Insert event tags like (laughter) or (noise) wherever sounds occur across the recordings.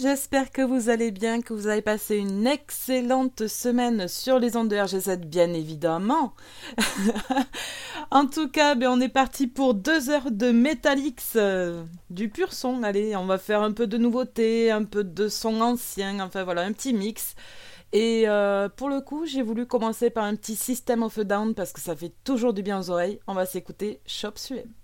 j'espère que vous allez bien, que vous avez passé une excellente semaine sur les ondes de RG7 bien évidemment. (laughs) en tout cas, ben, on est parti pour deux heures de Metalix, euh, du pur son, allez, on va faire un peu de nouveautés, un peu de son ancien, enfin voilà, un petit mix. Et euh, pour le coup, j'ai voulu commencer par un petit System of a Down parce que ça fait toujours du bien aux oreilles. On va s'écouter Shop Suem.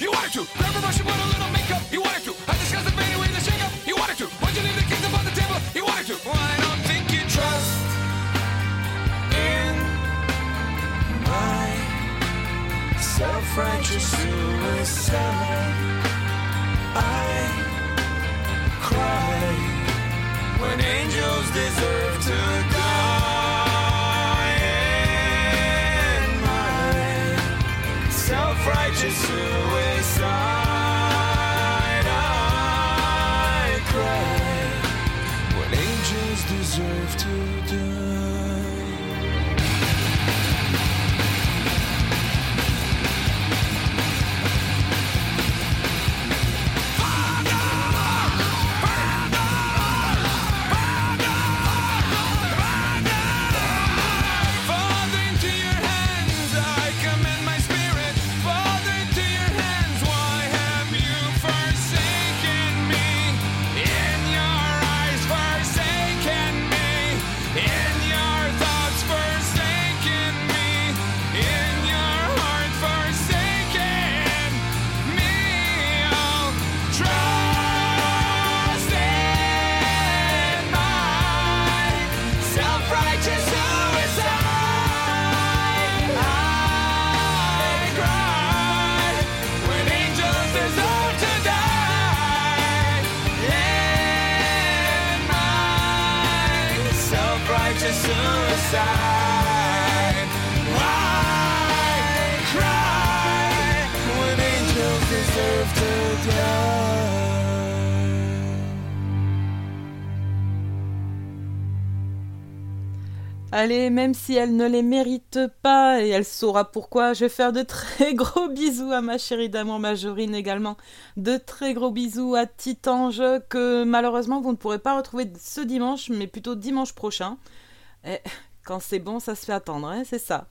You wanted to. never brush and put a little makeup. You wanted to. I discussed the pain with the shakeup. You wanted to. Why'd you leave the kingdom on the table? You wanted to. Well, I don't think you trust in my self-righteous suicide. I cry when angels deserve to die. Allez, même si elle ne les mérite pas, et elle saura pourquoi, je vais faire de très gros (laughs) bisous à ma chérie d'amour Majorine également. De très gros bisous à Titange, que malheureusement vous ne pourrez pas retrouver ce dimanche, mais plutôt dimanche prochain. Et quand c'est bon, ça se fait attendre, hein, c'est ça.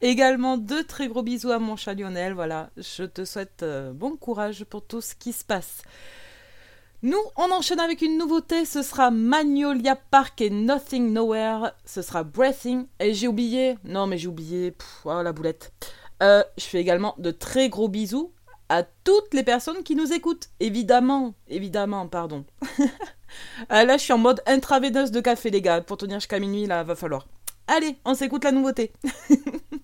Également de très gros bisous à mon chat Lionel, voilà. Je te souhaite euh, bon courage pour tout ce qui se passe. Nous, on enchaîne avec une nouveauté, ce sera Magnolia Park et Nothing Nowhere, ce sera Breathing, et j'ai oublié, non mais j'ai oublié, pff, oh, la boulette. Euh, je fais également de très gros bisous à toutes les personnes qui nous écoutent, évidemment, évidemment, pardon. (laughs) Euh, là, je suis en mode intraveineuse de café, les gars, pour tenir jusqu'à minuit, là, va falloir. Allez, on s'écoute la nouveauté. (laughs)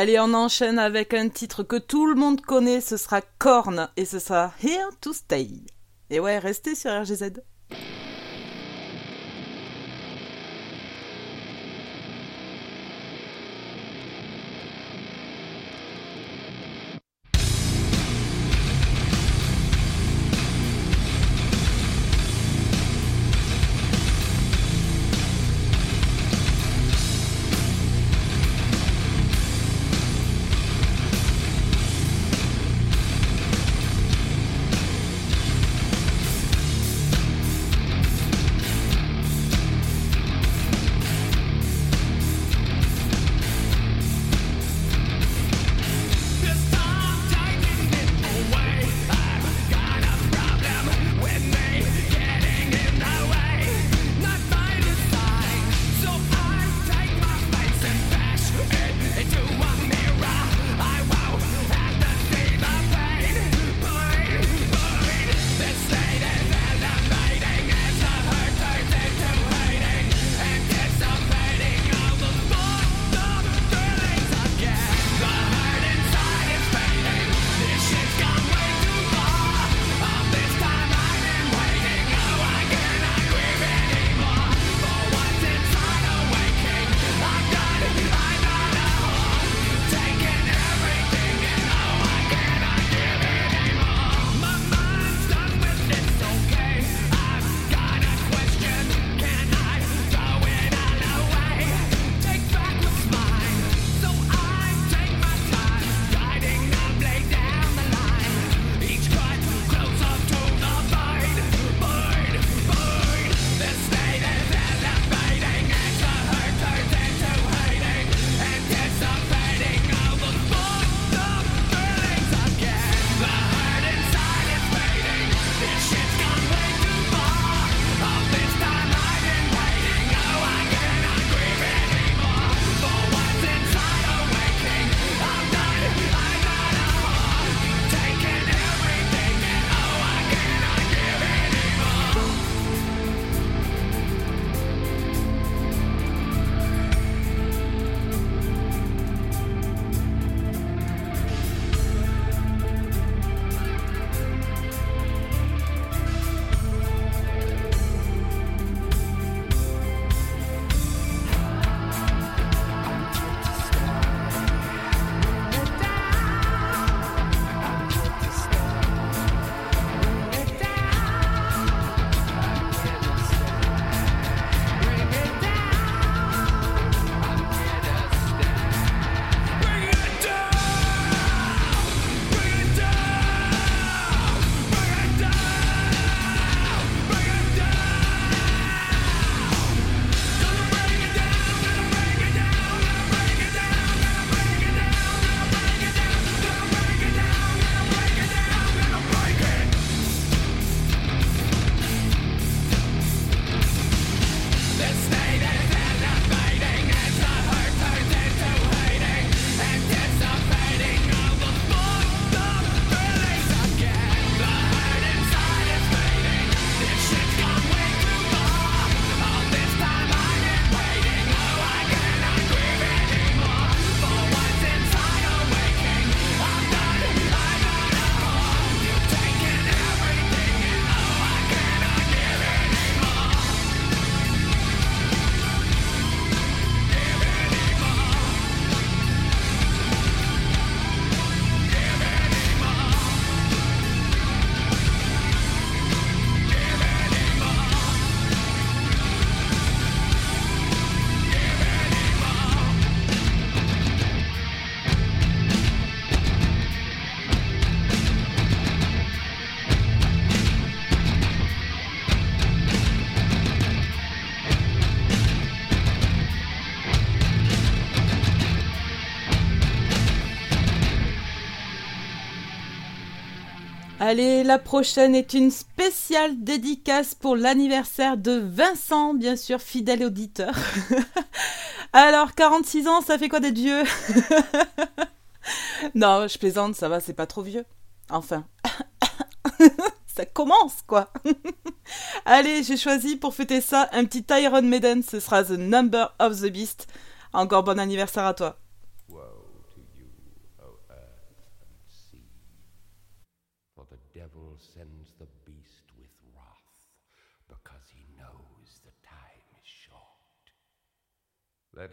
Allez, on enchaîne avec un titre que tout le monde connaît, ce sera Korn et ce sera Here to Stay. Et ouais, restez sur RGZ. Allez, la prochaine est une spéciale dédicace pour l'anniversaire de Vincent, bien sûr, fidèle auditeur. (laughs) Alors, 46 ans, ça fait quoi d'être vieux (laughs) Non, je plaisante, ça va, c'est pas trop vieux. Enfin, (laughs) ça commence, quoi. Allez, j'ai choisi pour fêter ça un petit Iron Maiden, ce sera The Number of the Beast. Encore bon anniversaire à toi.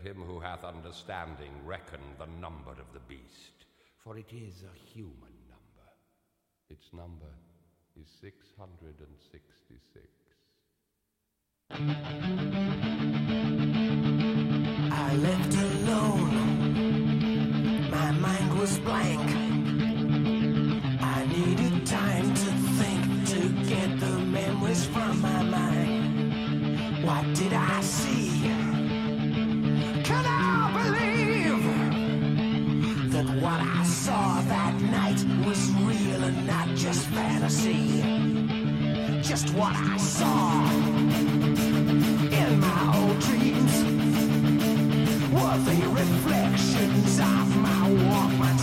Him who hath understanding reckon the number of the beast, for it is a human number. Its number is 666. I left alone. My mind was blank. I needed time to think to get the memories from my mind. What did I see? Fantasy? Just what I saw in my old dreams were the reflections of my Walkman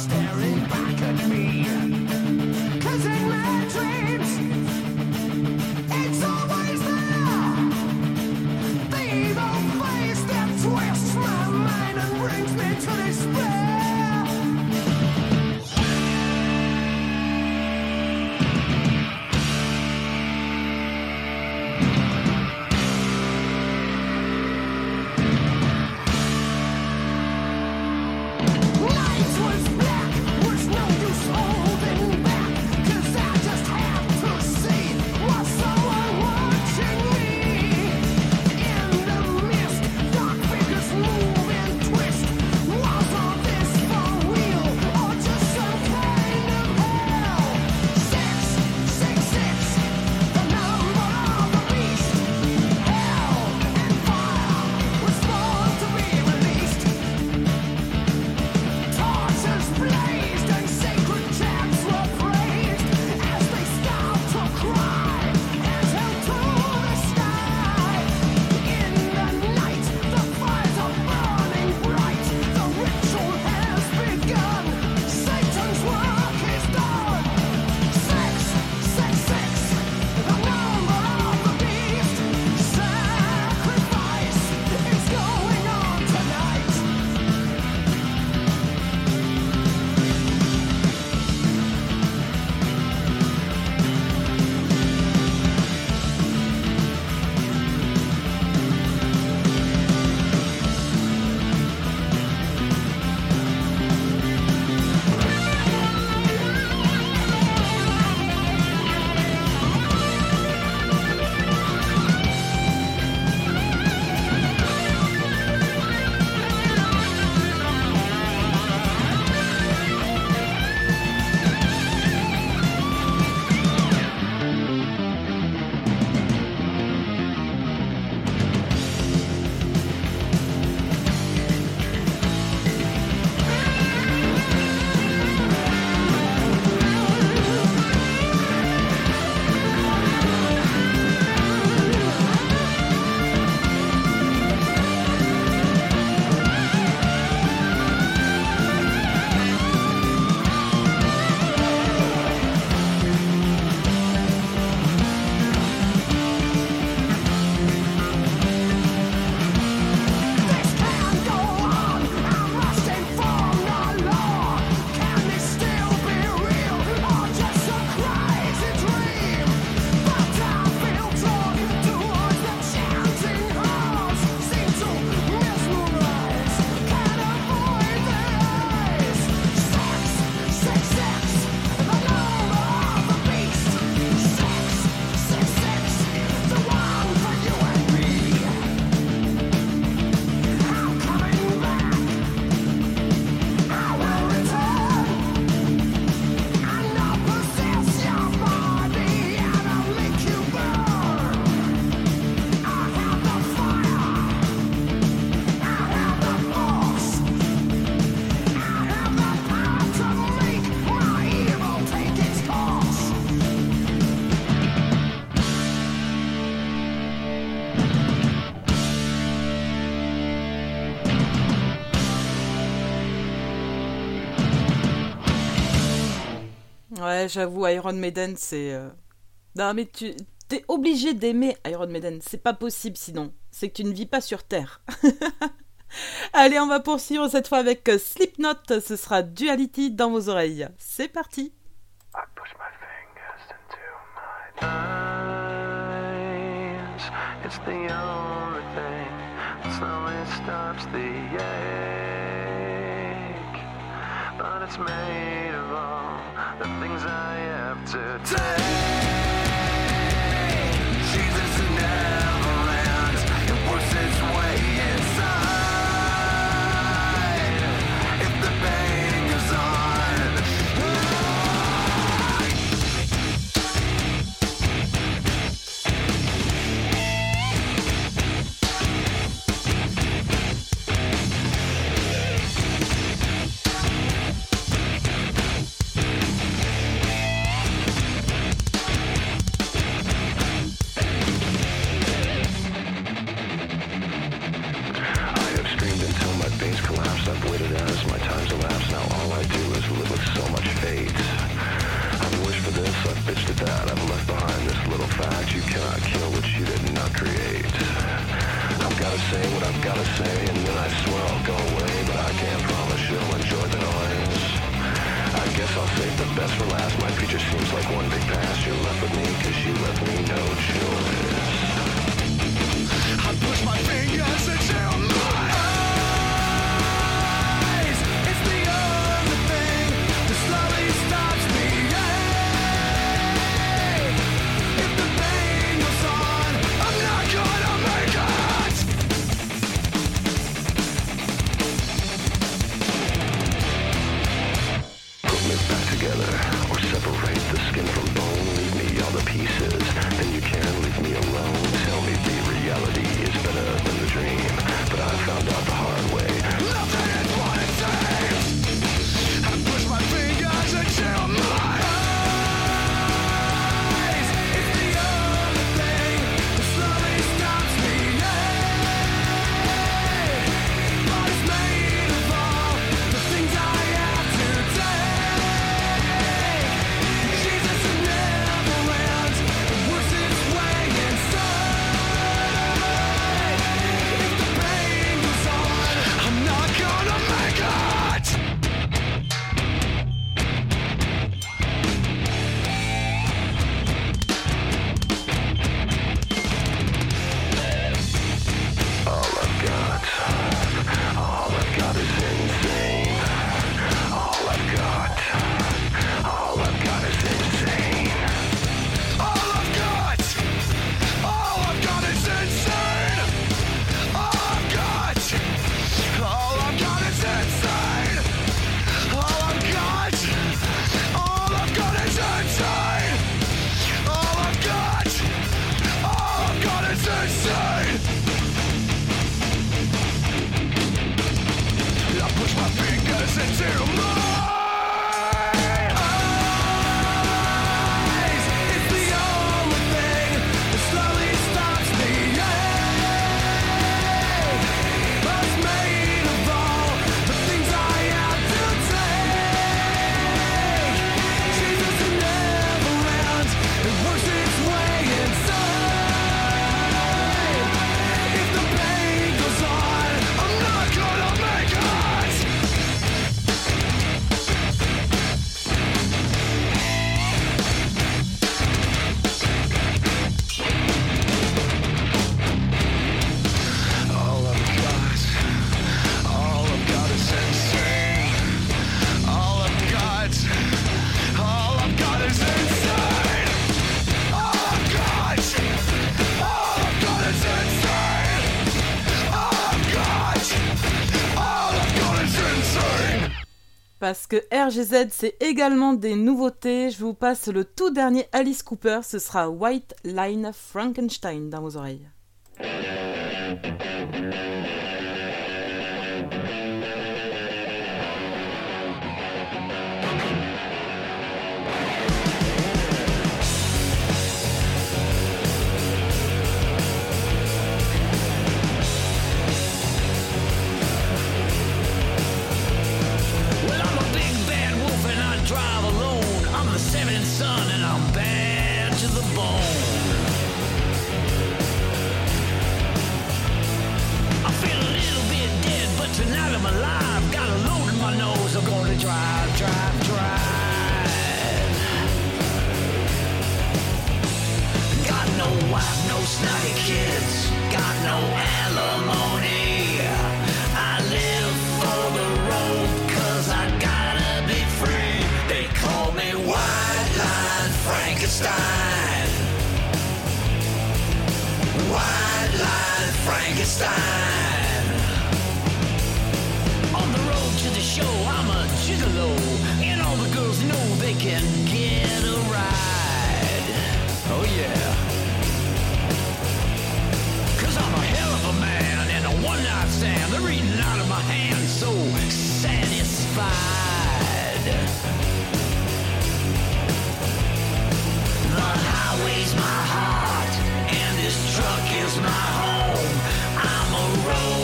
J'avoue, Iron Maiden, c'est. euh, Non, mais tu. T'es obligé d'aimer Iron Maiden. C'est pas possible sinon. C'est que tu ne vis pas sur Terre. (laughs) Allez, on va poursuivre cette fois avec euh, Slipknot. Ce sera Duality dans vos oreilles. C'est parti. I push my fingers into my eyes. It's the only thing that slowly stops the ache. But it's made the things I have to take. This, at that. I've left behind this little fact. You cannot kill what you did not create. I've gotta say what I've gotta say, and then I swear I'll go away. But I can't promise you'll enjoy the noise. I guess I'll save the best for last. My future seems like one big past. You're left with me, cause you left me no choice. I push my fingers Thank you. America. Que RGZ, c'est également des nouveautés. Je vous passe le tout dernier Alice Cooper. Ce sera White Line Frankenstein dans vos oreilles. Drive, drive, drive. Got no wife, no snotty kids. Got no alimony. I live for the road cause I gotta be free. They call me White Line Frankenstein. White Line Frankenstein. To the show, I'm a gigolo. And all the girls know they can get a ride. Oh yeah. Cause I'm a hell of a man and a one night stand. They're eating out of my hand, so satisfied. The highway's my heart, and this truck is my home. I'm a road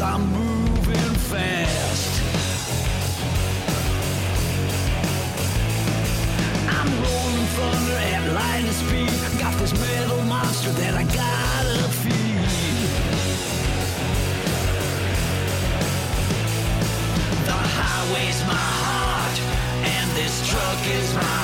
I'm moving fast. I'm rolling thunder at lightning speed. Got this metal monster that I gotta feed. The highway's my heart, and this truck is my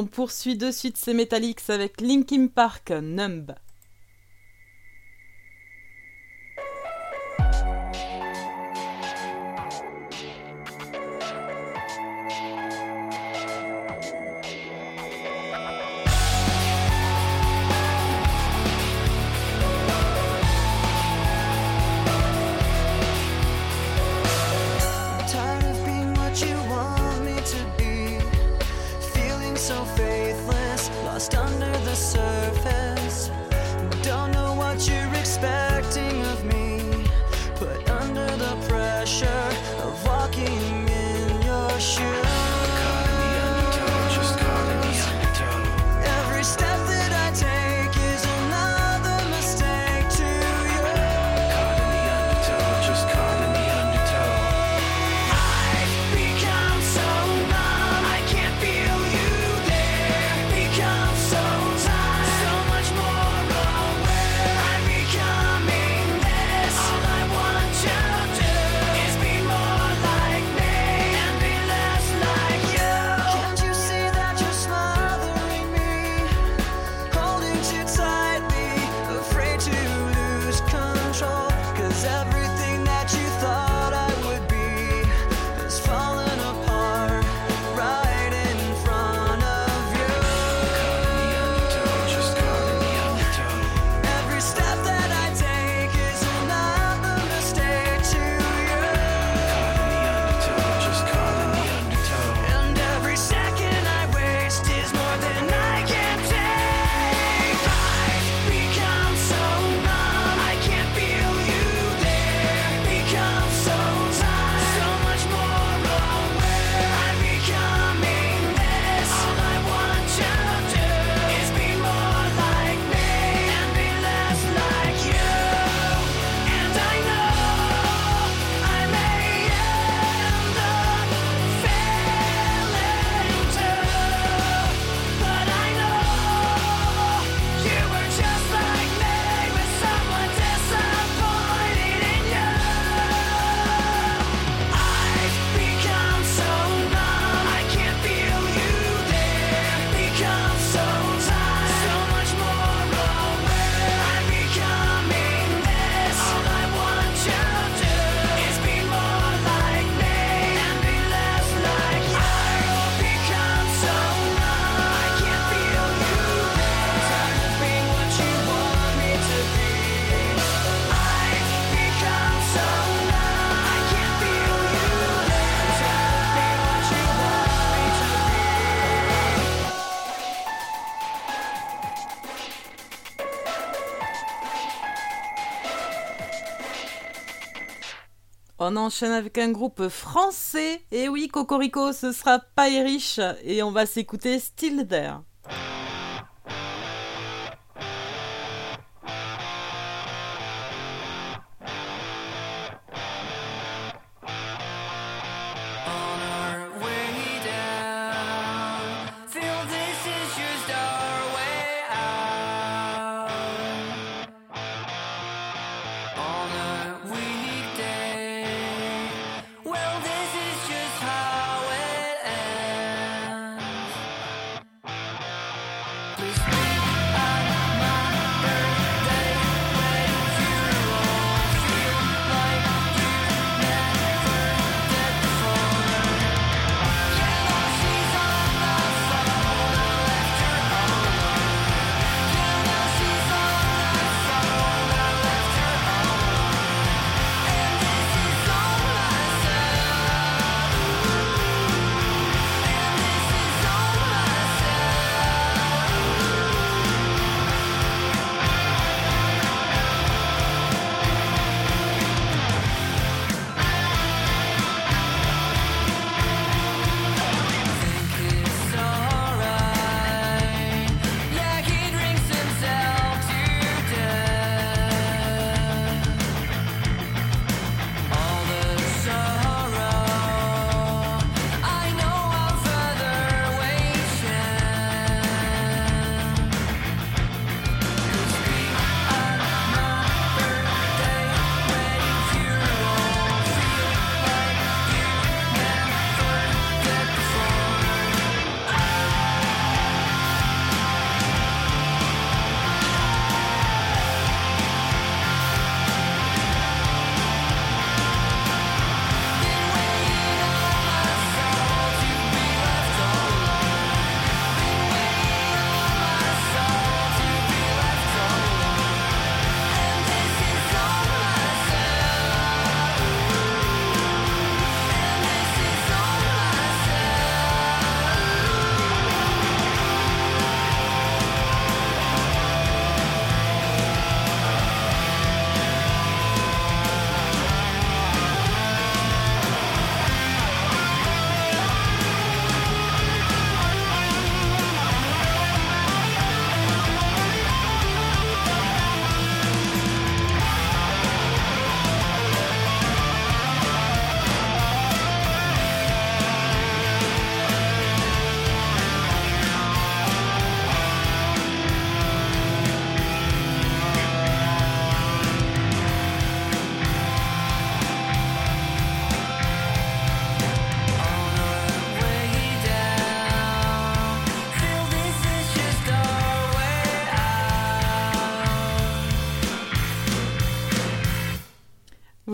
On poursuit de suite ces Metallics avec Linkin Park, Numb. on enchaîne avec un groupe français. Et oui, Cocorico, ce sera pas riche. Et on va s'écouter Still There.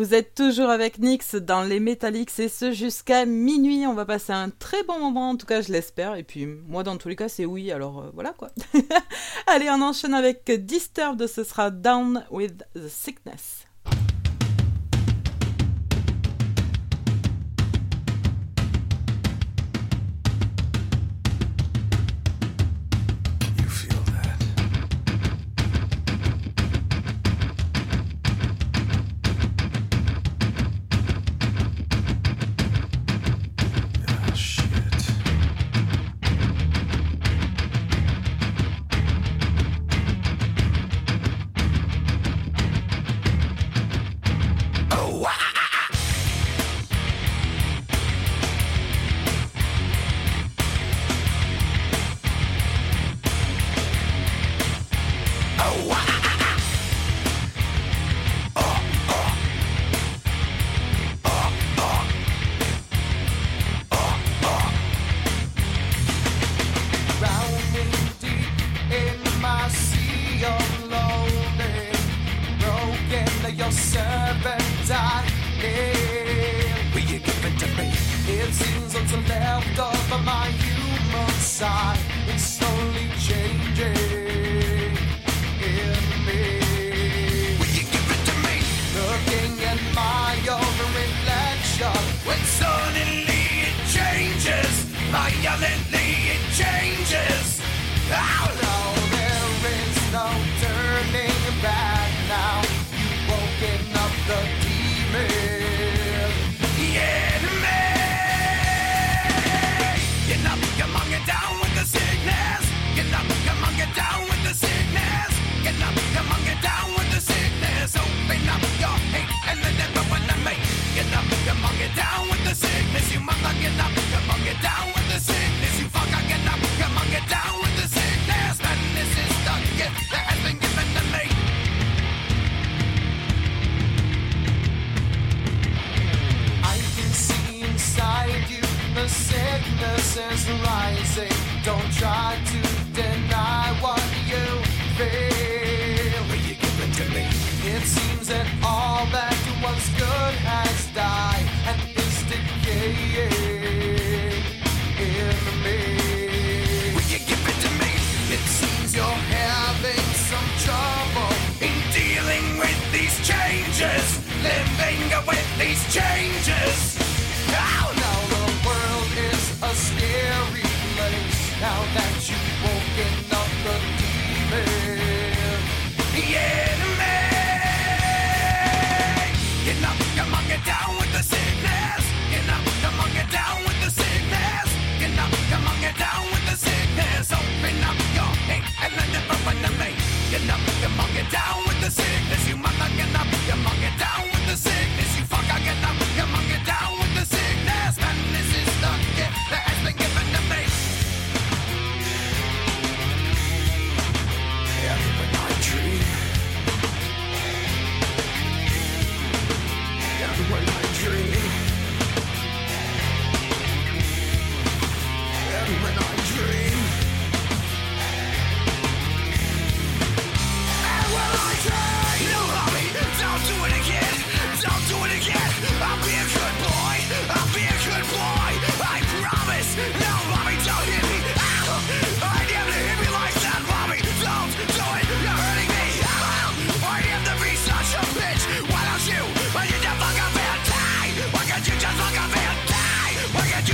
Vous êtes toujours avec Nix dans les Metallics et ce jusqu'à minuit. On va passer un très bon moment, en tout cas je l'espère. Et puis moi dans tous les cas c'est oui, alors euh, voilà quoi. (laughs) Allez, on enchaîne avec Disturbed, ce sera Down with the Sickness.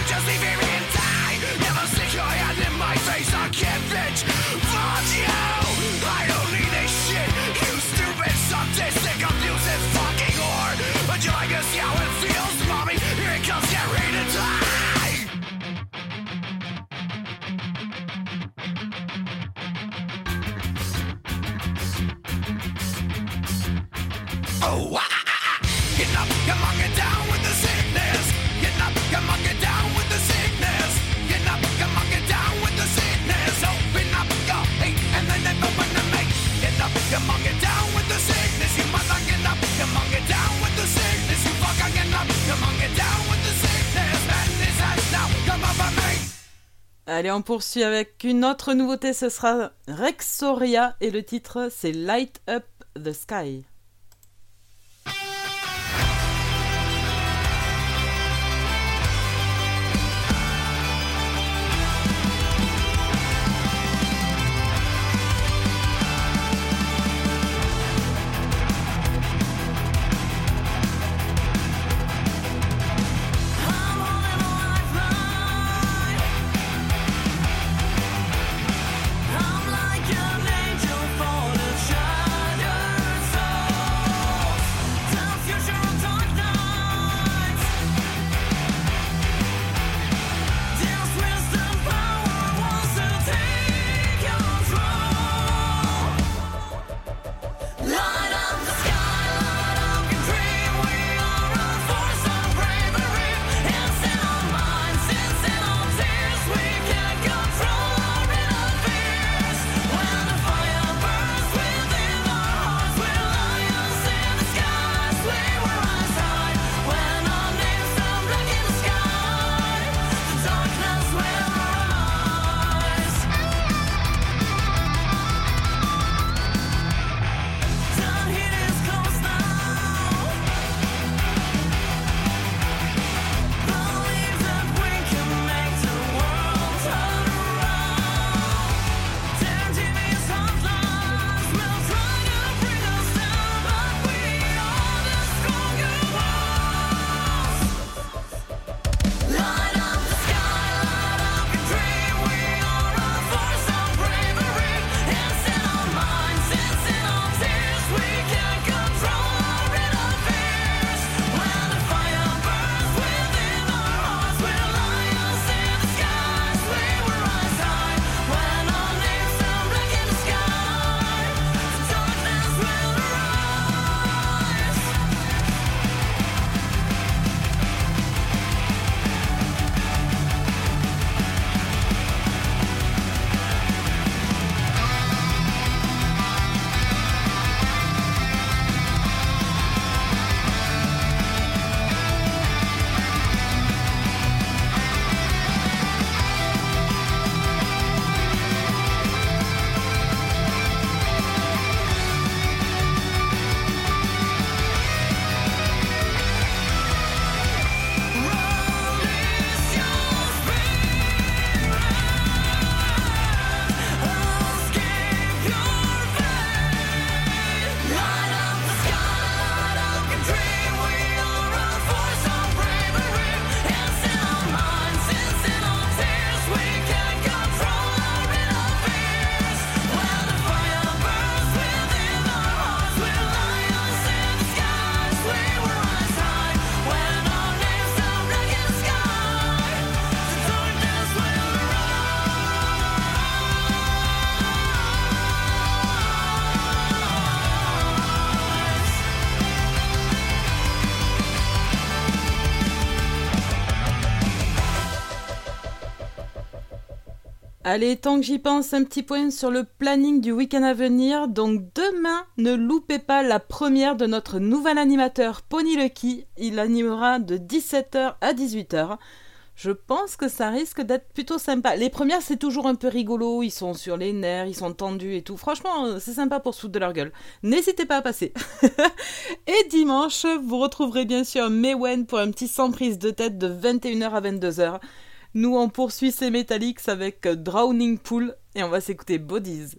just leave it in time. Allez, on poursuit avec une autre nouveauté, ce sera Rexoria et le titre c'est Light Up the Sky. Allez, tant que j'y pense, un petit point sur le planning du week-end à venir. Donc demain, ne loupez pas la première de notre nouvel animateur Pony Lucky. Il animera de 17h à 18h. Je pense que ça risque d'être plutôt sympa. Les premières, c'est toujours un peu rigolo, ils sont sur les nerfs, ils sont tendus et tout. Franchement, euh, c'est sympa pour se de leur gueule. N'hésitez pas à passer. (laughs) et dimanche, vous retrouverez bien sûr Mewen pour un petit sans prise de tête de 21h à 22h. Nous, on poursuit ces Metallics avec euh, Drowning Pool et on va s'écouter Bodies.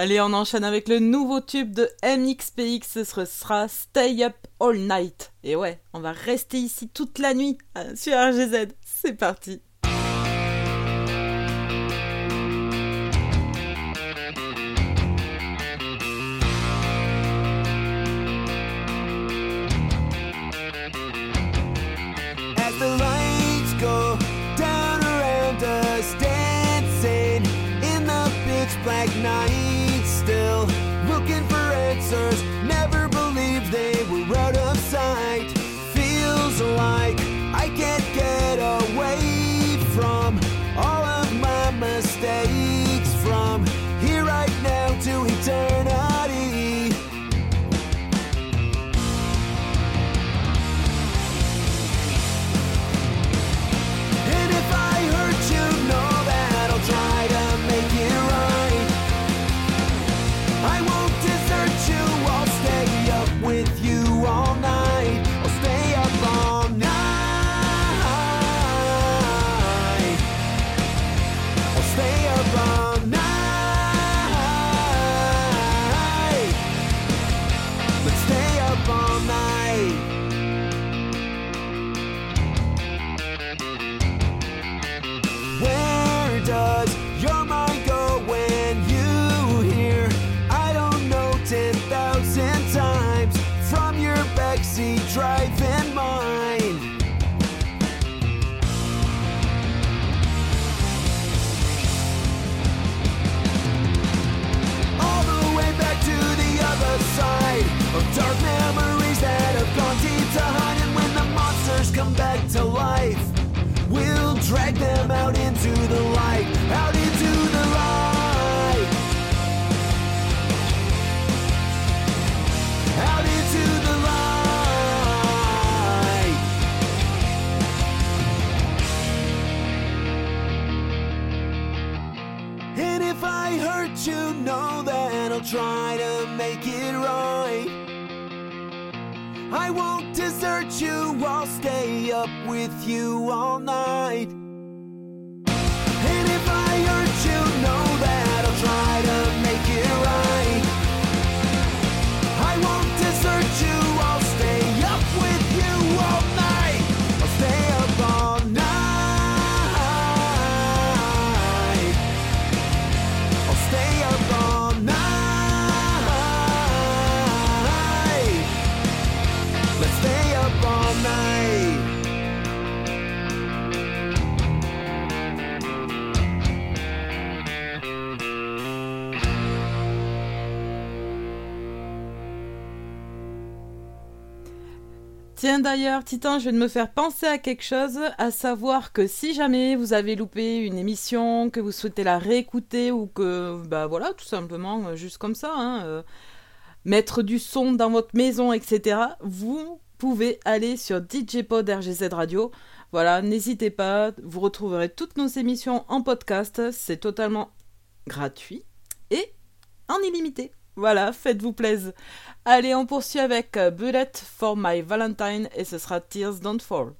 Allez, on enchaîne avec le nouveau tube de MXPX, ce sera Stay Up All Night. Et ouais, on va rester ici toute la nuit ah, sur RGZ. C'est parti. Try to make it right. I won't desert you, I'll stay up with you all night. And if I hurt you, know that I'll try to make it Tiens d'ailleurs, Titan, je vais me faire penser à quelque chose, à savoir que si jamais vous avez loupé une émission, que vous souhaitez la réécouter ou que, bah voilà, tout simplement, euh, juste comme ça, hein, euh, mettre du son dans votre maison, etc., vous pouvez aller sur DJ Pod RGZ Radio. Voilà, n'hésitez pas, vous retrouverez toutes nos émissions en podcast, c'est totalement gratuit et en illimité. Voilà, faites-vous plaisir. Allez, on poursuit avec euh, Bullet for My Valentine et ce sera Tears Don't Fall.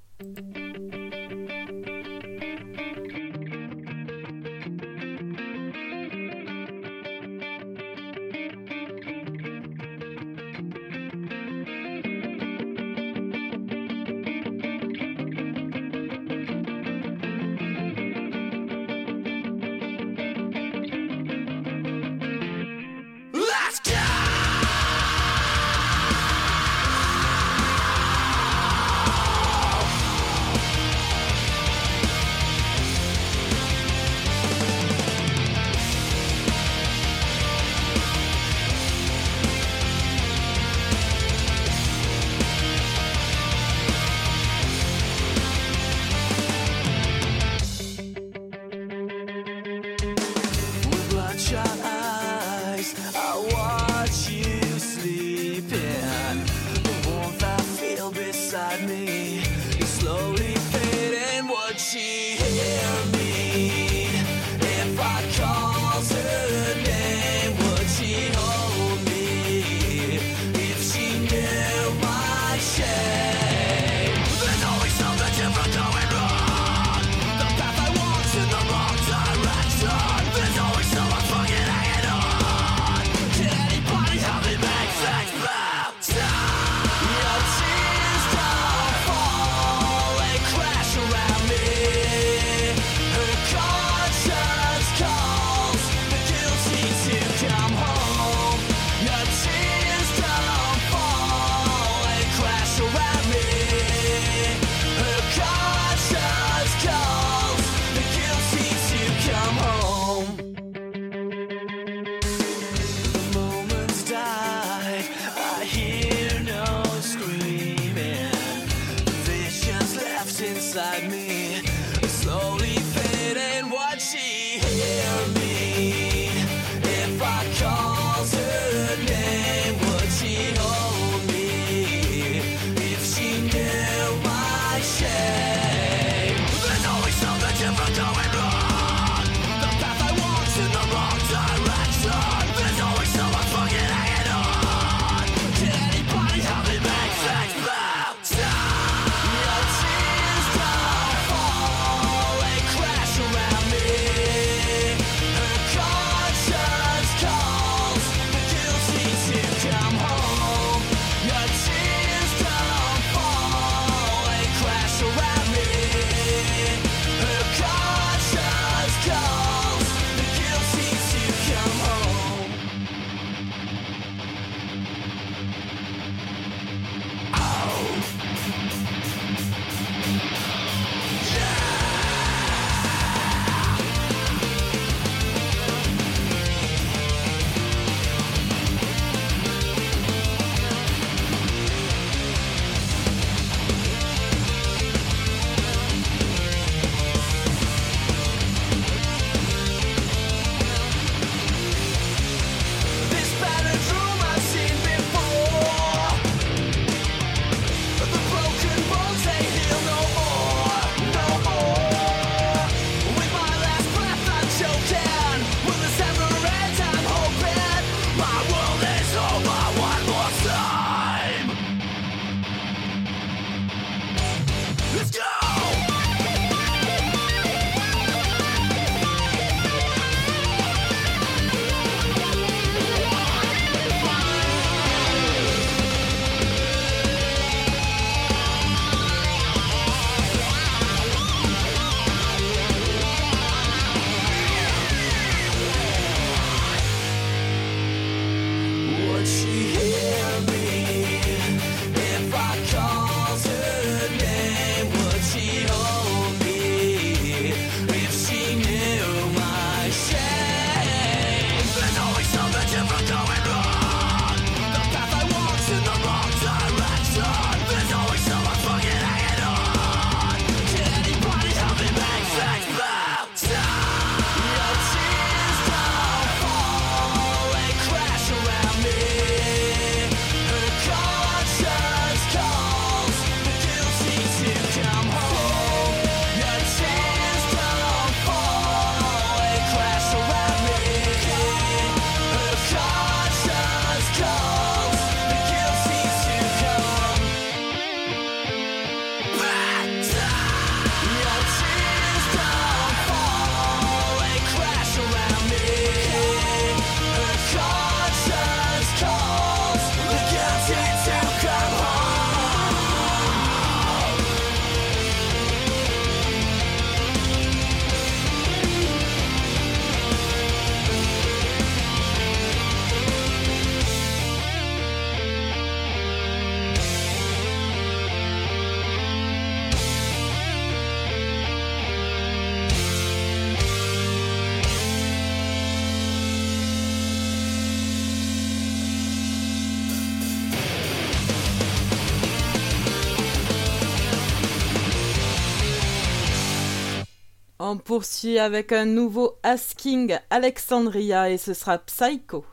On poursuit avec un nouveau Asking Alexandria et ce sera Psycho.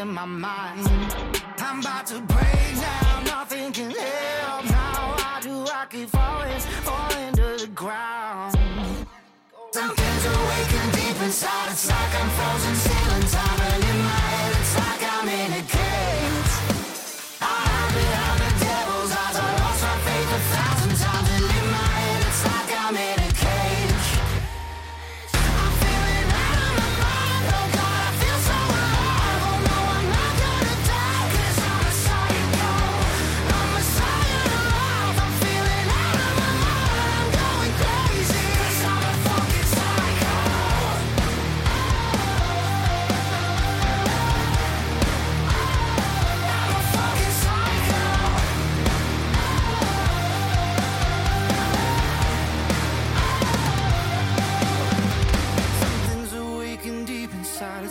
In my mind. I'm about to break now, nothing can help now. Why do I keep falling, falling to the ground? Something's awakened deep inside, it's like I'm frozen, still in time. And in my head, it's like I'm in a cage. I hide behind the devil's eyes, I lost my faith a thousand times. And in my head, it's like I'm in a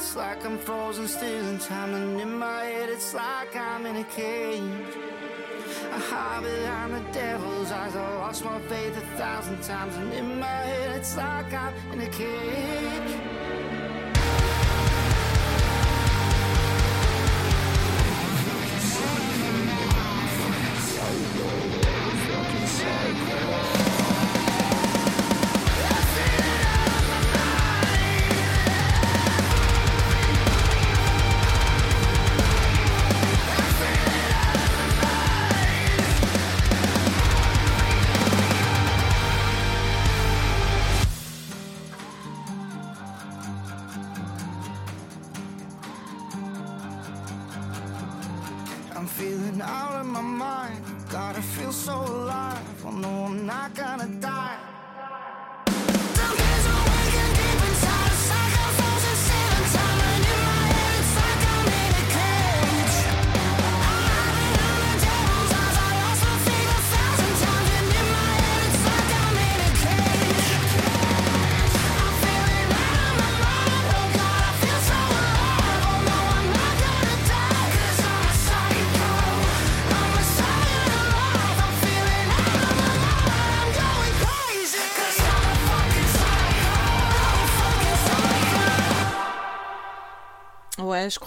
It's like I'm frozen still in time and in my head it's like I'm in a cage. I hide behind the devil's eyes. I lost my faith a thousand times and in my head it's like I'm in a cage.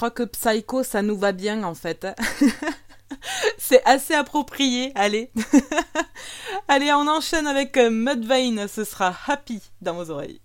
crois que Psycho, ça nous va bien en fait. (laughs) C'est assez approprié, allez. (laughs) allez, on enchaîne avec euh, Mudvayne, ce sera happy dans vos oreilles.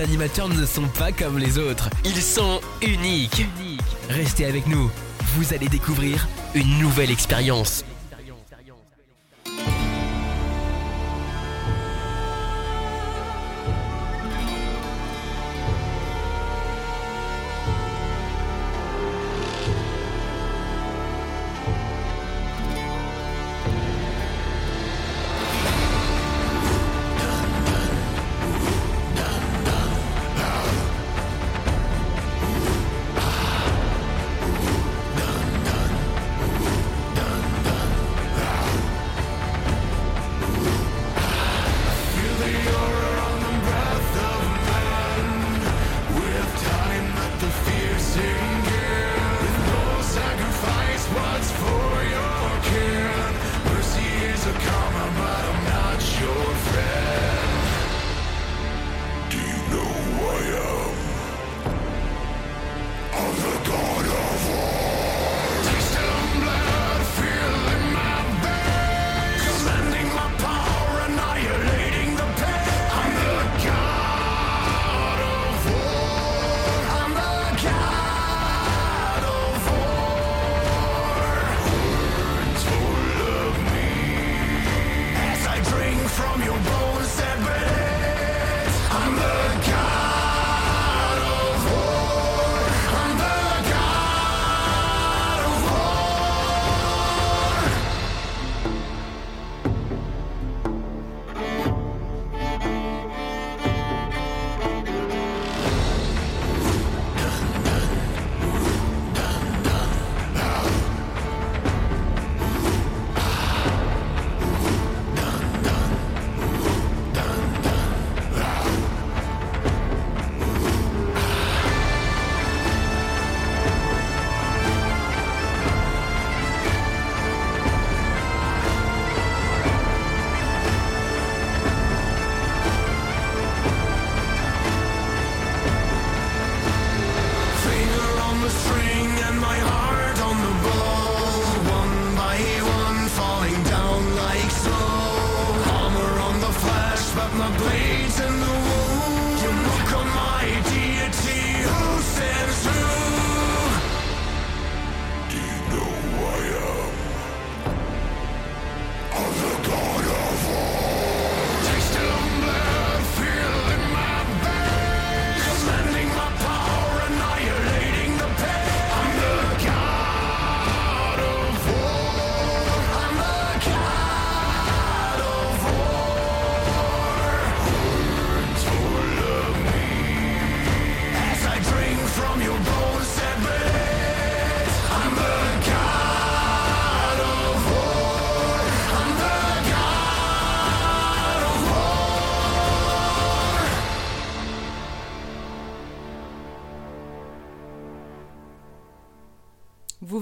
Animateurs ne sont pas comme les autres. Ils sont uniques. Restez avec nous. Vous allez découvrir une nouvelle expérience.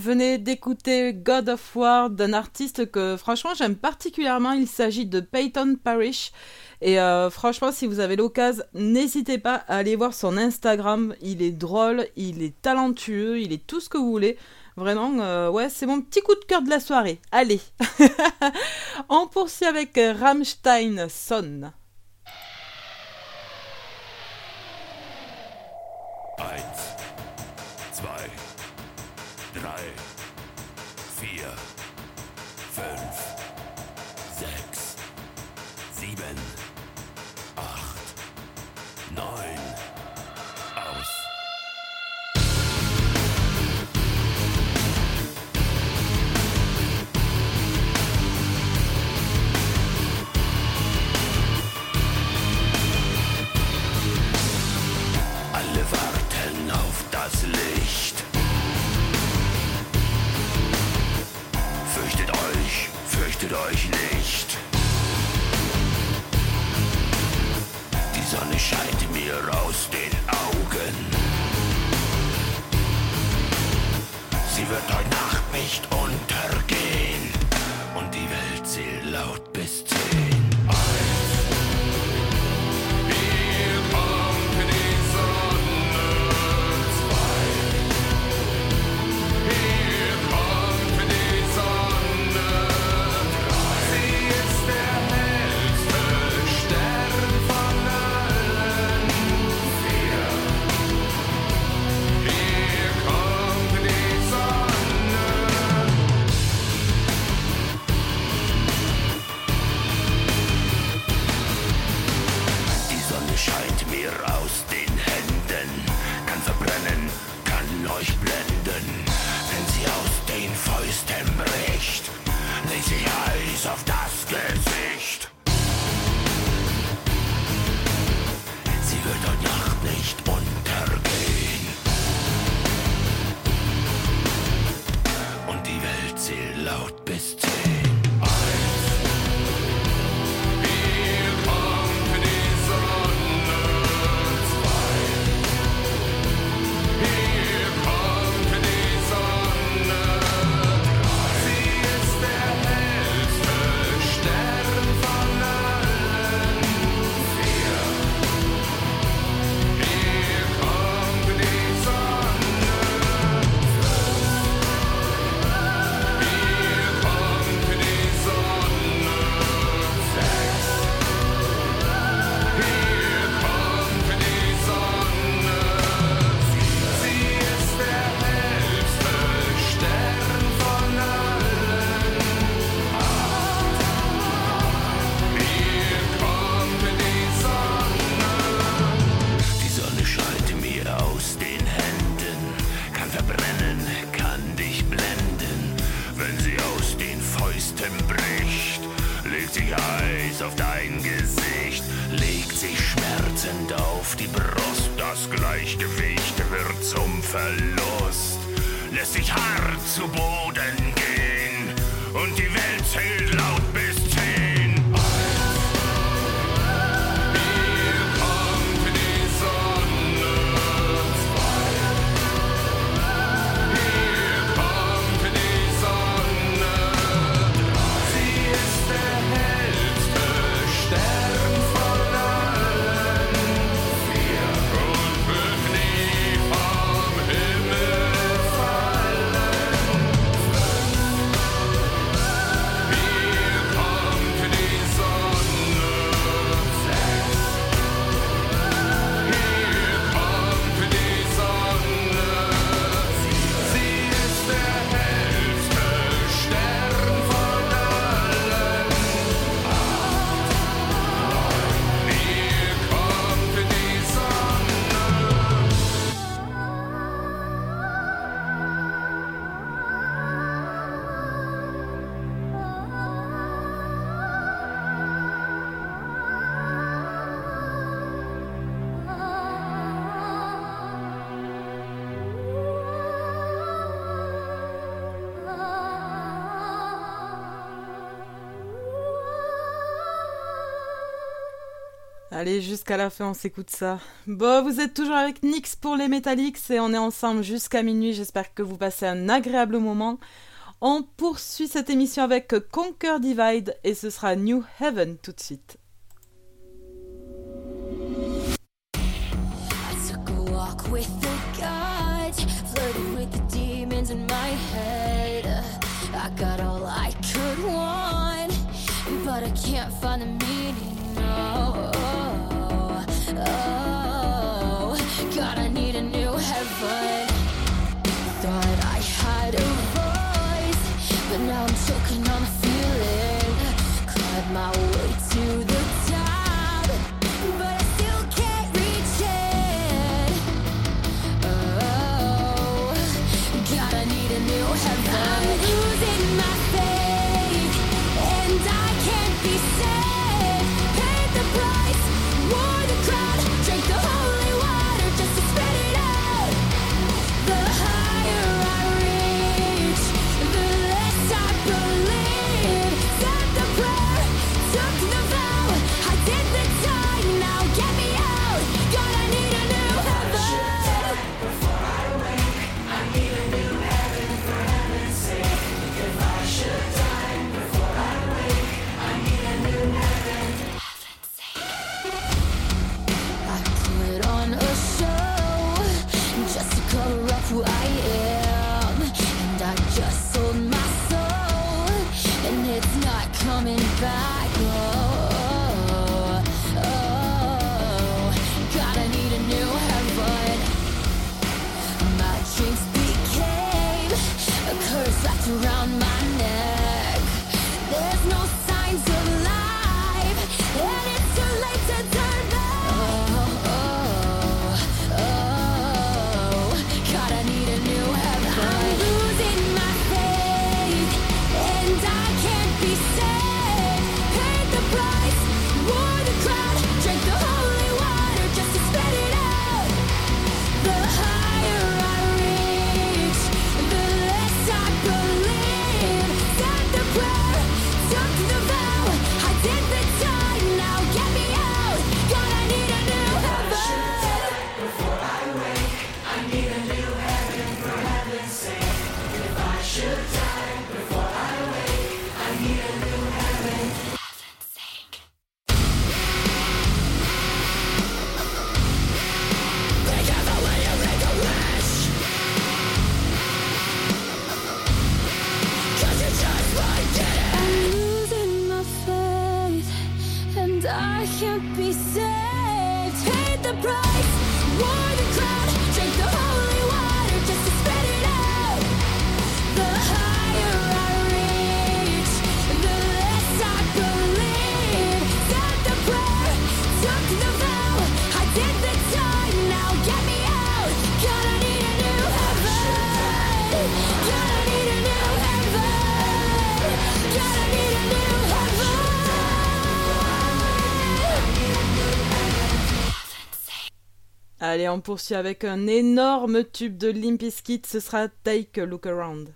Venez d'écouter God of War d'un artiste que franchement j'aime particulièrement. Il s'agit de Peyton Parrish. Et euh, franchement, si vous avez l'occasion, n'hésitez pas à aller voir son Instagram. Il est drôle, il est talentueux, il est tout ce que vous voulez. Vraiment, euh, ouais, c'est mon petit coup de cœur de la soirée. Allez, (laughs) on poursuit avec Rammstein Son. Allez, jusqu'à la fin, on s'écoute ça. Bon, vous êtes toujours avec Nix pour les Metallics et on est ensemble jusqu'à minuit. J'espère que vous passez un agréable moment. On poursuit cette émission avec Conquer Divide et ce sera New Heaven tout de suite. my way. Allez, on poursuit avec un énorme tube de Limp Bizkit, ce sera Take a Look Around.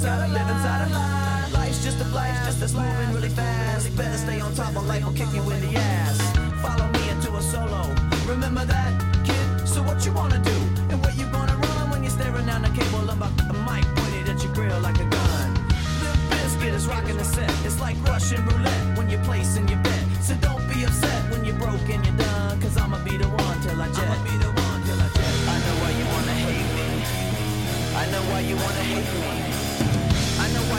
inside a live inside a lie. Life's just a flash, just that's moving really fast. Better stay on top of life will kick you in the ass. Follow me into a solo. Remember that, kid? So what you wanna do? And where you gonna run when you're staring down the cable of a mic pointed at your grill like a gun? The biscuit is rocking the set. It's like Russian roulette when you're placing your bet. So don't be upset when you're broke and you're done. Cause I'ma be the one till I jet. I'ma be the one till I jet. I know why you wanna hate me. I know why you wanna hate me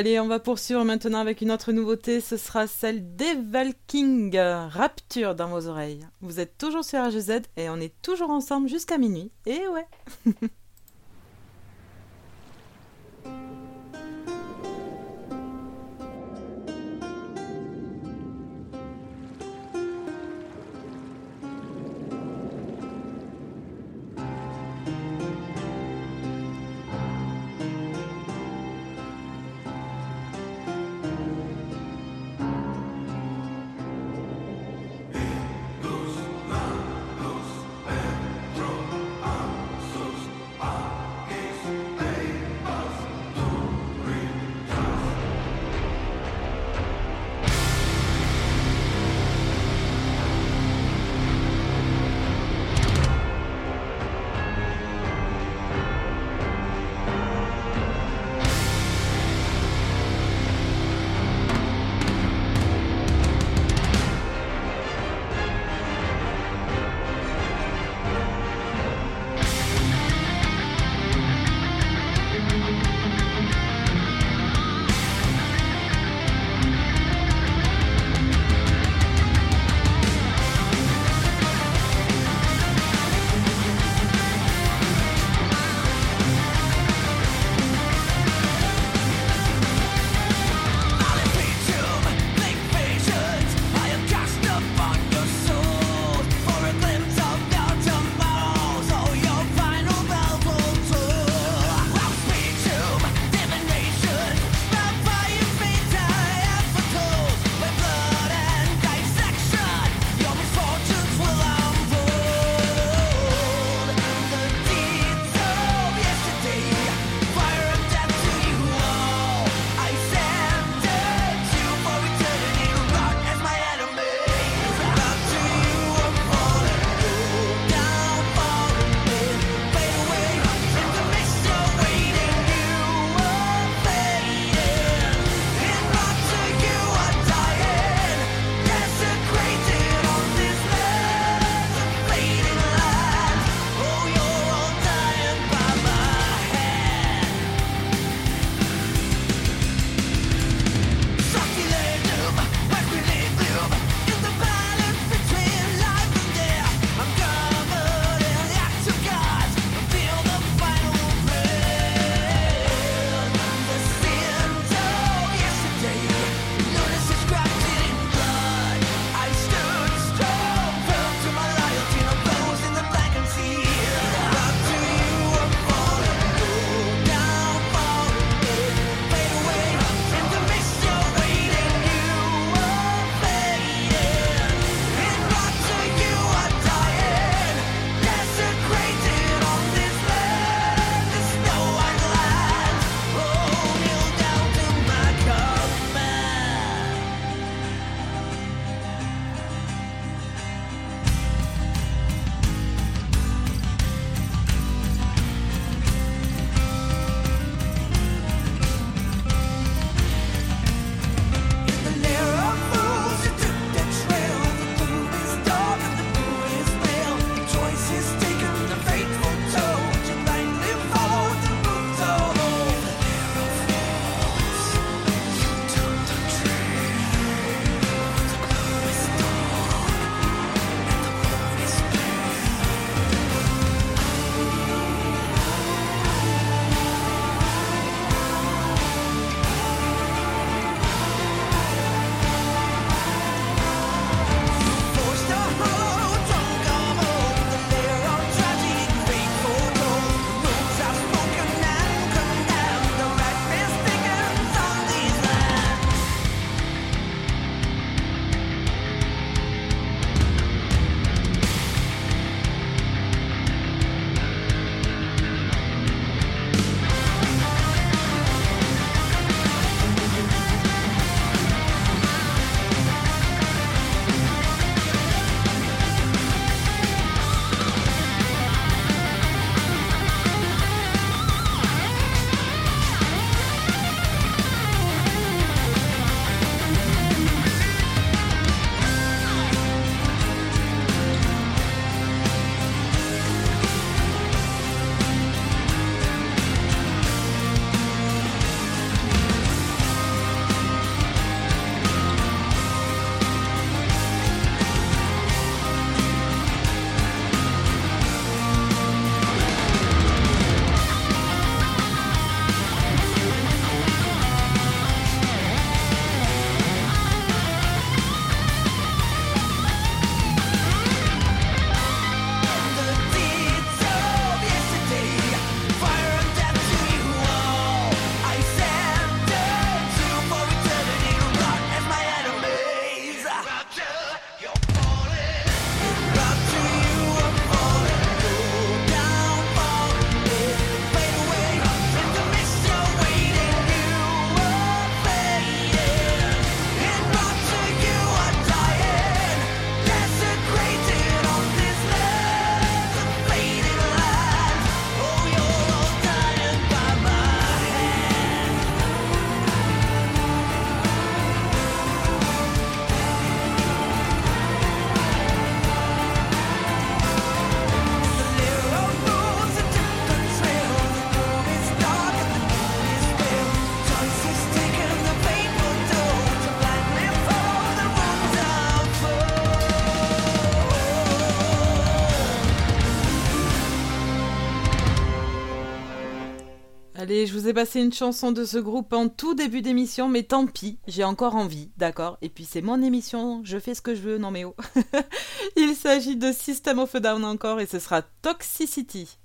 Allez, on va poursuivre maintenant avec une autre nouveauté. Ce sera celle d'Eval King, Rapture dans vos oreilles. Vous êtes toujours sur RGZ et on est toujours ensemble jusqu'à minuit. Et ouais. (laughs) Je vous ai passé une chanson de ce groupe en tout début d'émission, mais tant pis, j'ai encore envie, d'accord? Et puis c'est mon émission, je fais ce que je veux, non mais oh (laughs) Il s'agit de System of a Down encore et ce sera Toxicity.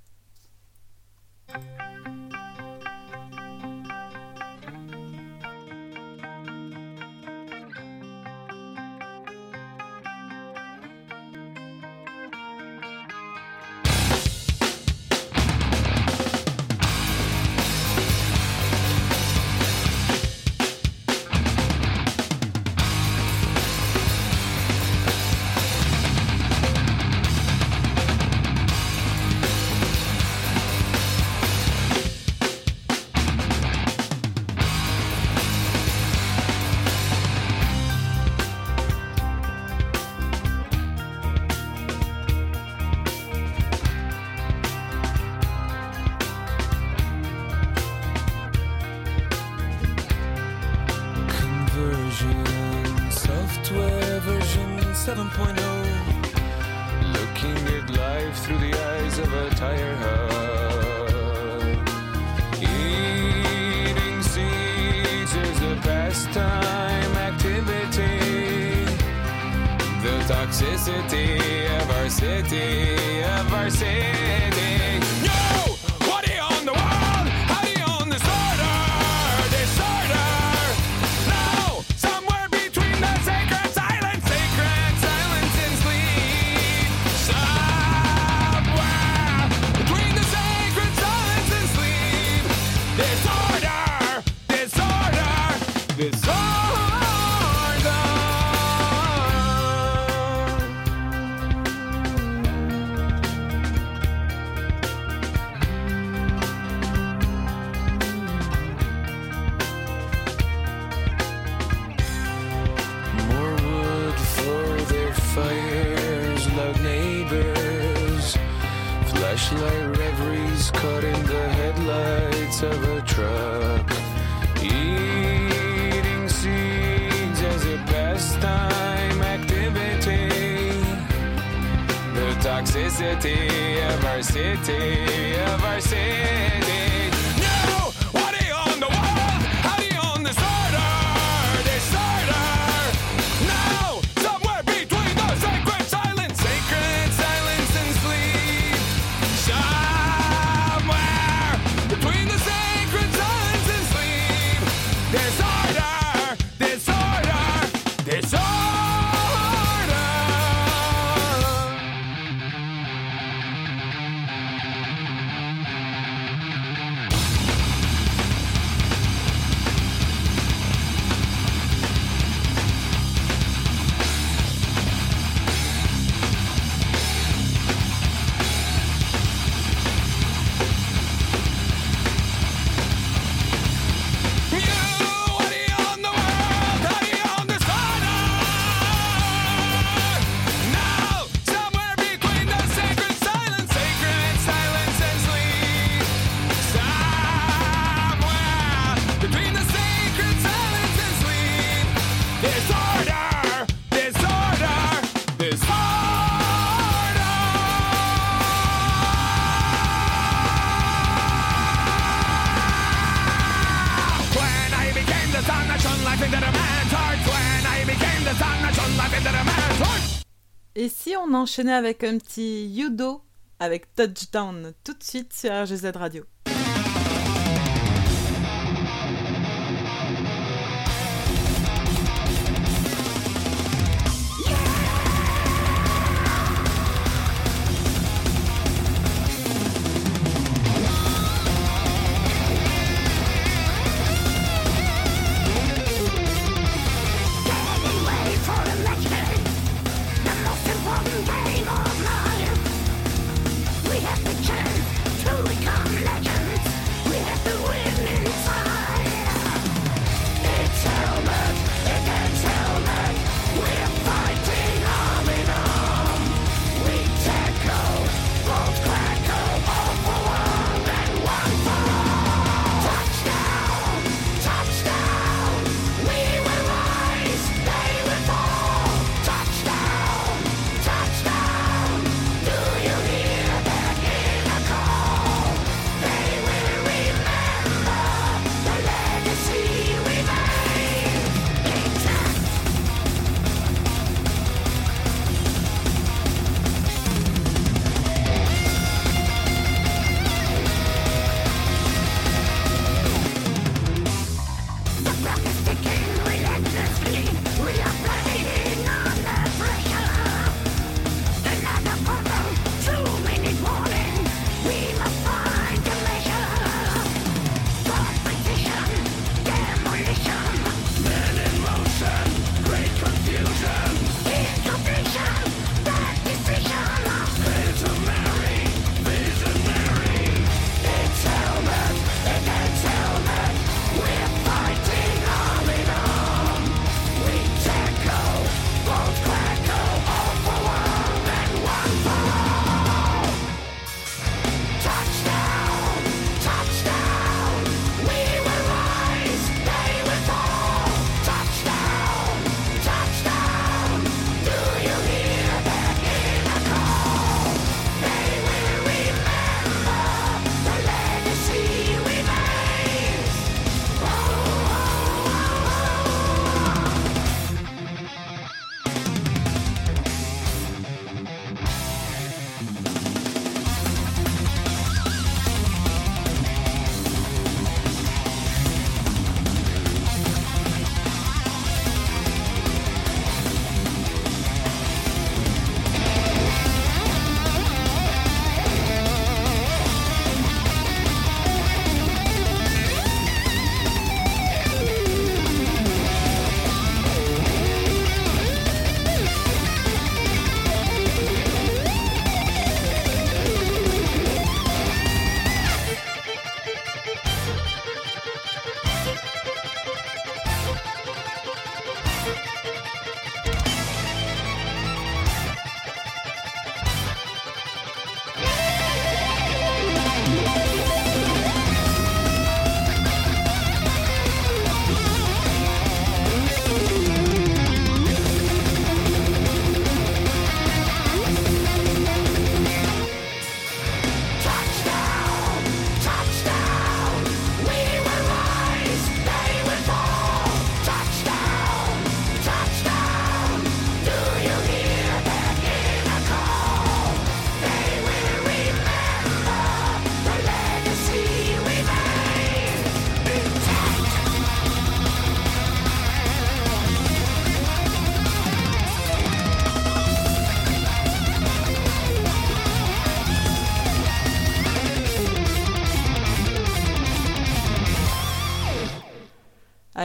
enchaîner avec un petit Yudo avec Touchdown tout de suite sur RGZ Radio.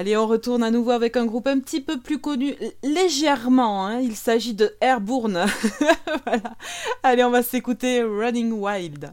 Allez, on retourne à nouveau avec un groupe un petit peu plus connu, légèrement. Hein. Il s'agit de Airborne. (laughs) Allez, on va s'écouter Running Wild.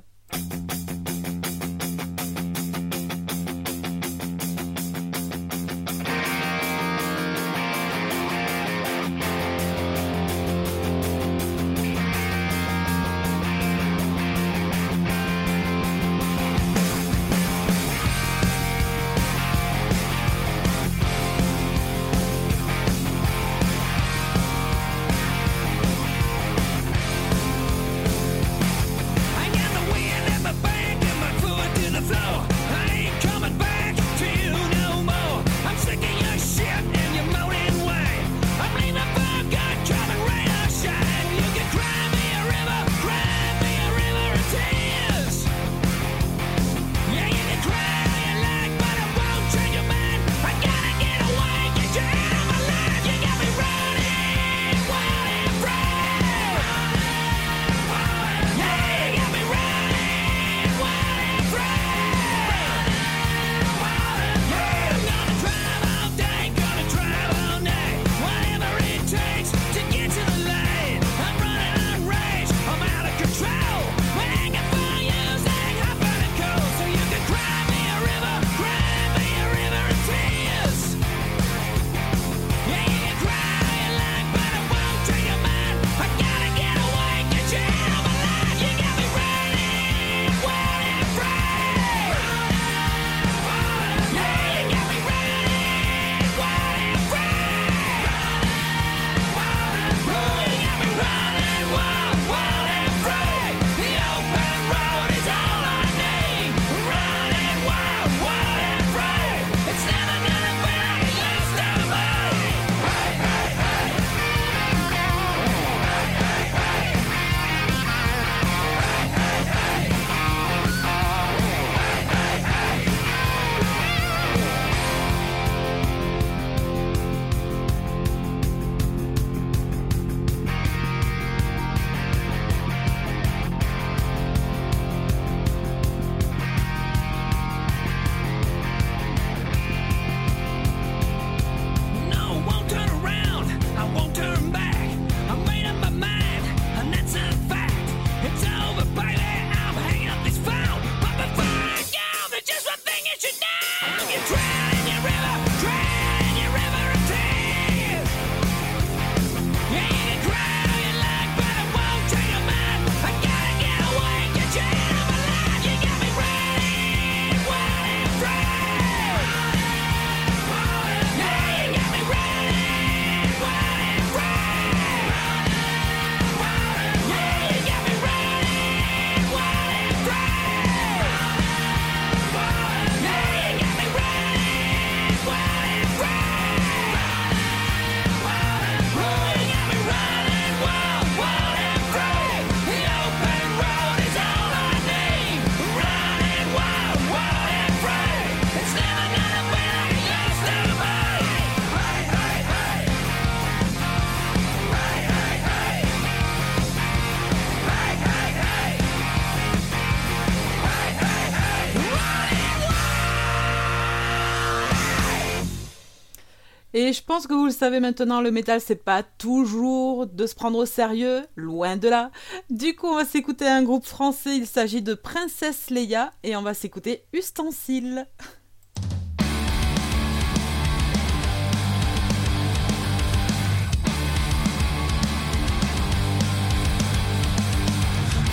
Et je pense que vous le savez maintenant, le métal, c'est pas toujours de se prendre au sérieux, loin de là. Du coup, on va s'écouter un groupe français, il s'agit de Princesse Leia, et on va s'écouter Ustensile.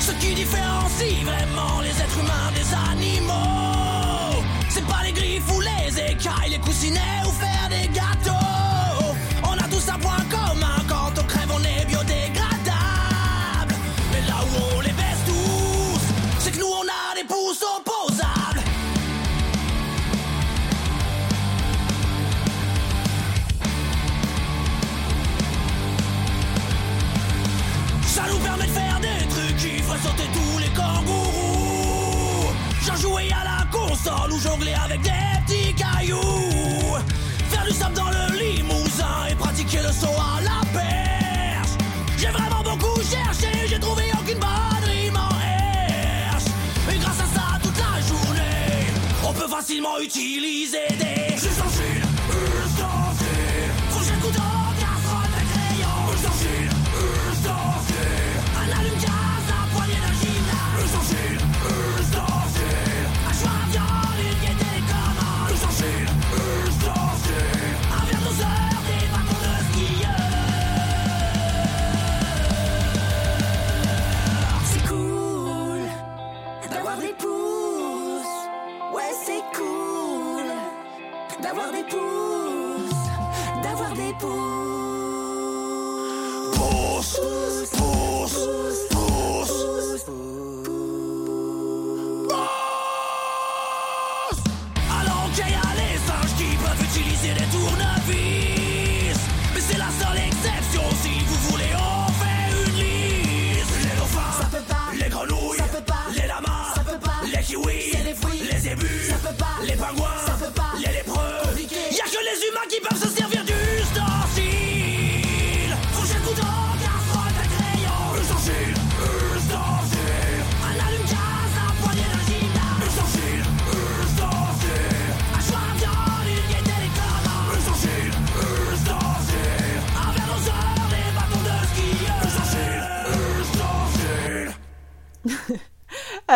Ce qui différencie vraiment les êtres humains des animaux, c'est pas les griffes ou les écailles, les coussinets ou faire des gâteaux. sol ou jongler avec des petits cailloux. Faire du sable dans le limousin et pratiquer le saut à la perche. J'ai vraiment beaucoup cherché, j'ai trouvé aucune bonne rime en herche. Et grâce à ça, toute la journée, on peut facilement utiliser des.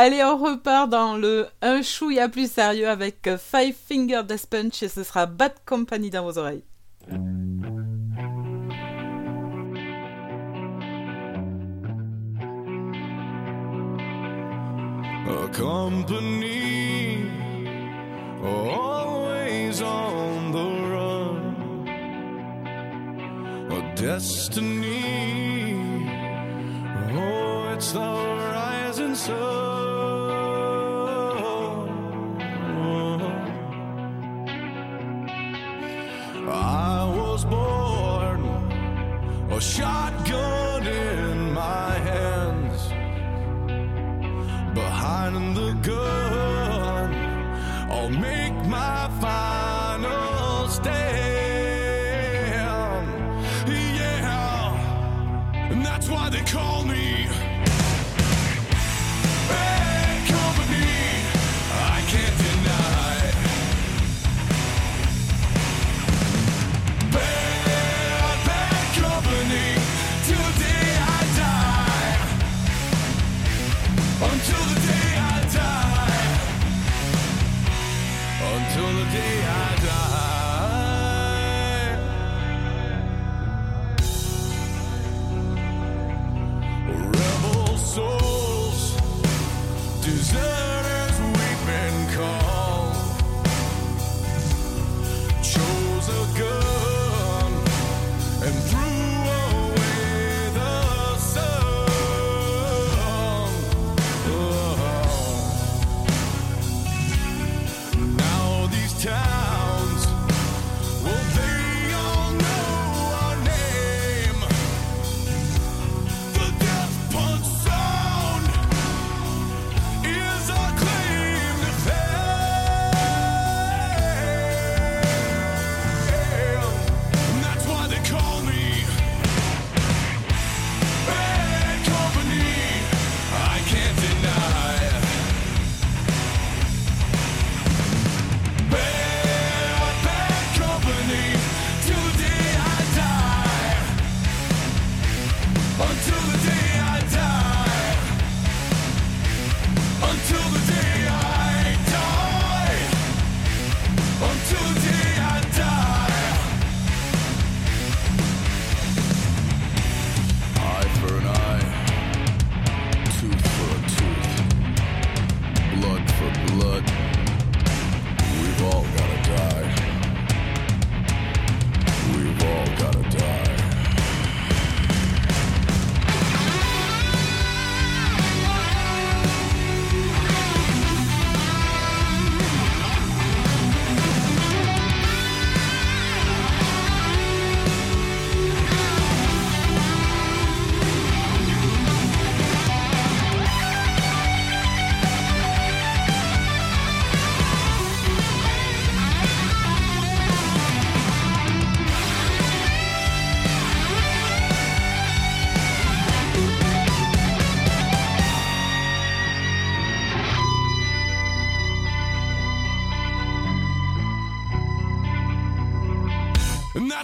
Allez, on repart dans le un chouïa plus sérieux avec euh, Five Finger Death Punch et ce sera Bad Company dans vos oreilles. A company always on the run, a destiny. Oh, it's the rising sun. I was born a shotgun in my hands. Behind the gun, I'll make my fire.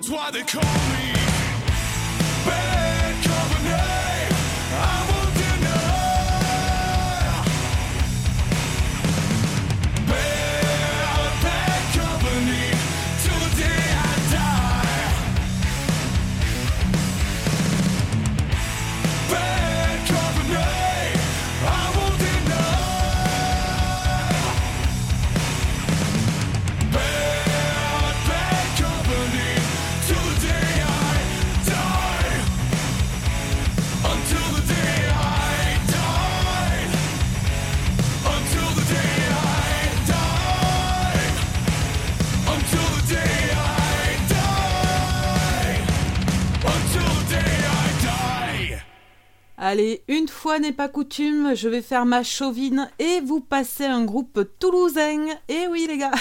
That's why they call n'est pas coutume, je vais faire ma chauvine et vous passer un groupe toulousain. Et oui les gars,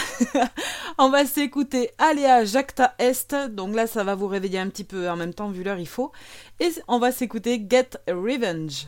(laughs) on va s'écouter Aléa Jacta Est. Donc là, ça va vous réveiller un petit peu en même temps, vu l'heure il faut. Et on va s'écouter Get Revenge.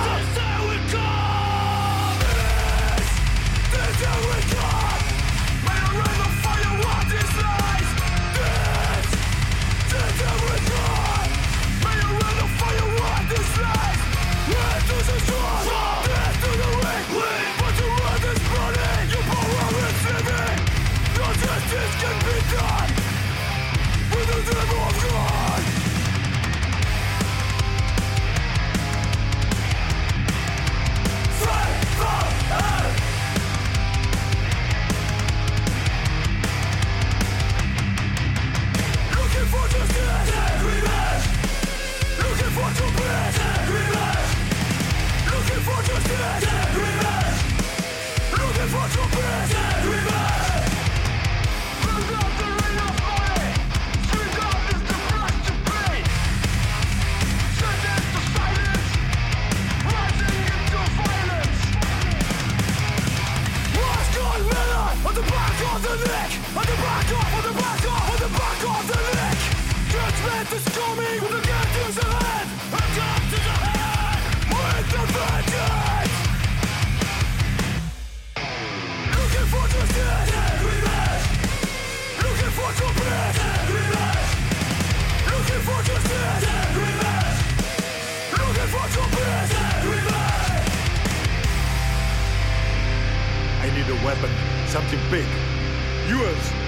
on the back of, on the back of, on the back of the with the gun to the head, a gun to the head, with vengeance. Looking for justice, revenge. Looking for revenge. Looking for justice, revenge. Looking for revenge. I need a weapon, something big. U.S.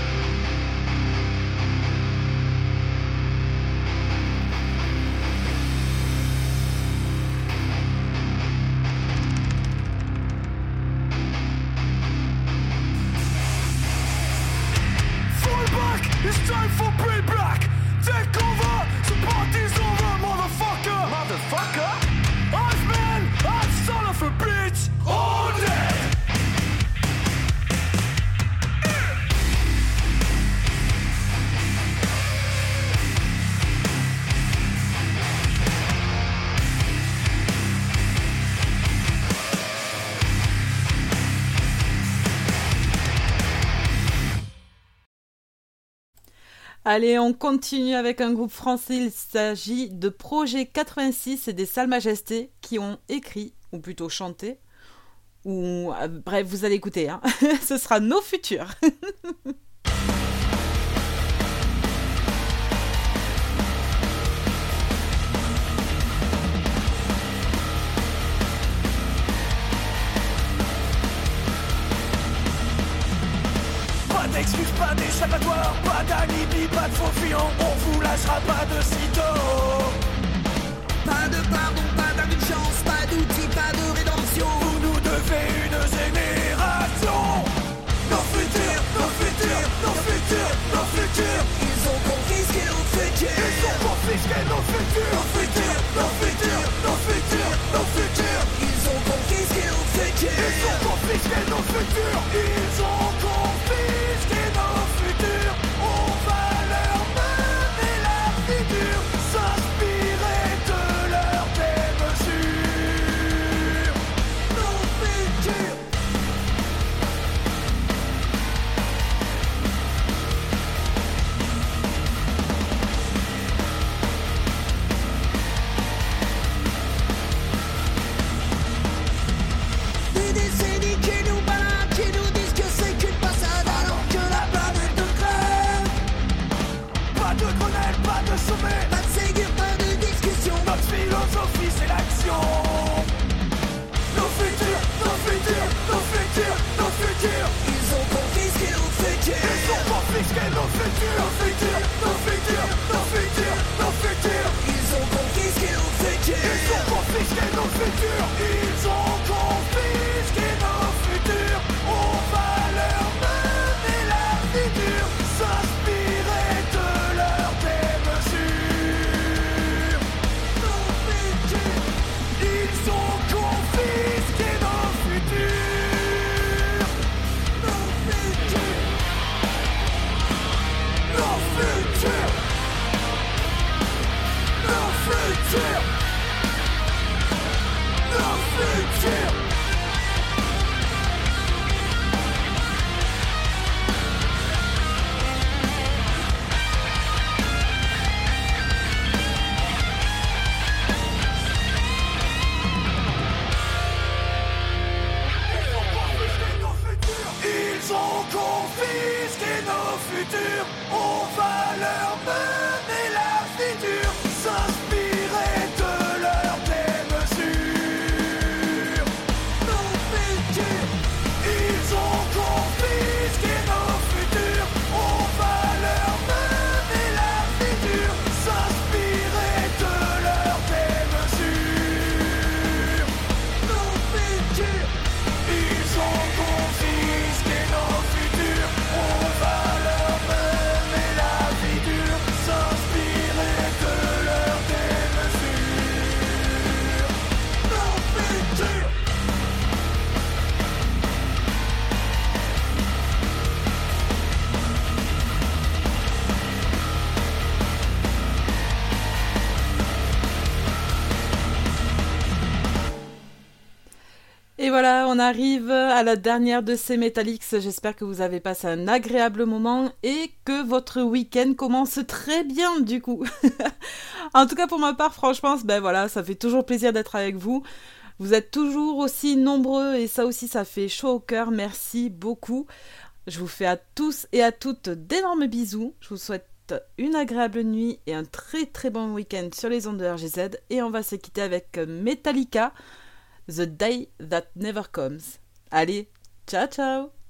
Allez, on continue avec un groupe français. Il s'agit de Projet 86 et des Salles Majestés qui ont écrit, ou plutôt chanté, ou euh, bref, vous allez écouter. hein. (laughs) Ce sera nos futurs. (laughs) d'excuses, pas d'échappatoire, pas d'alibi, pas de faux fuyant, on vous lâchera pas de sitôt. Pas de pardon, pas d'indulgence, pas d'outils, pas de rédemption. Vous nous devez une génération. Nos futurs, nos futurs, nos futurs, nos futurs. Ils ont confisqué nos futurs. Ils ont confisqué nos futurs. Nos futurs, nos futurs, nos futurs, nos futurs. Ils ont confisqué nos futurs. Ils ont confisqué nos futurs. Voilà, on arrive à la dernière de ces Metallics. J'espère que vous avez passé un agréable moment et que votre week-end commence très bien du coup. (laughs) en tout cas pour ma part, franchement, ben voilà, ça fait toujours plaisir d'être avec vous. Vous êtes toujours aussi nombreux et ça aussi, ça fait chaud au cœur. Merci beaucoup. Je vous fais à tous et à toutes d'énormes bisous. Je vous souhaite une agréable nuit et un très très bon week-end sur les ondes de RGZ. Et on va se quitter avec Metallica. The Day That Never Comes. Allez, ciao ciao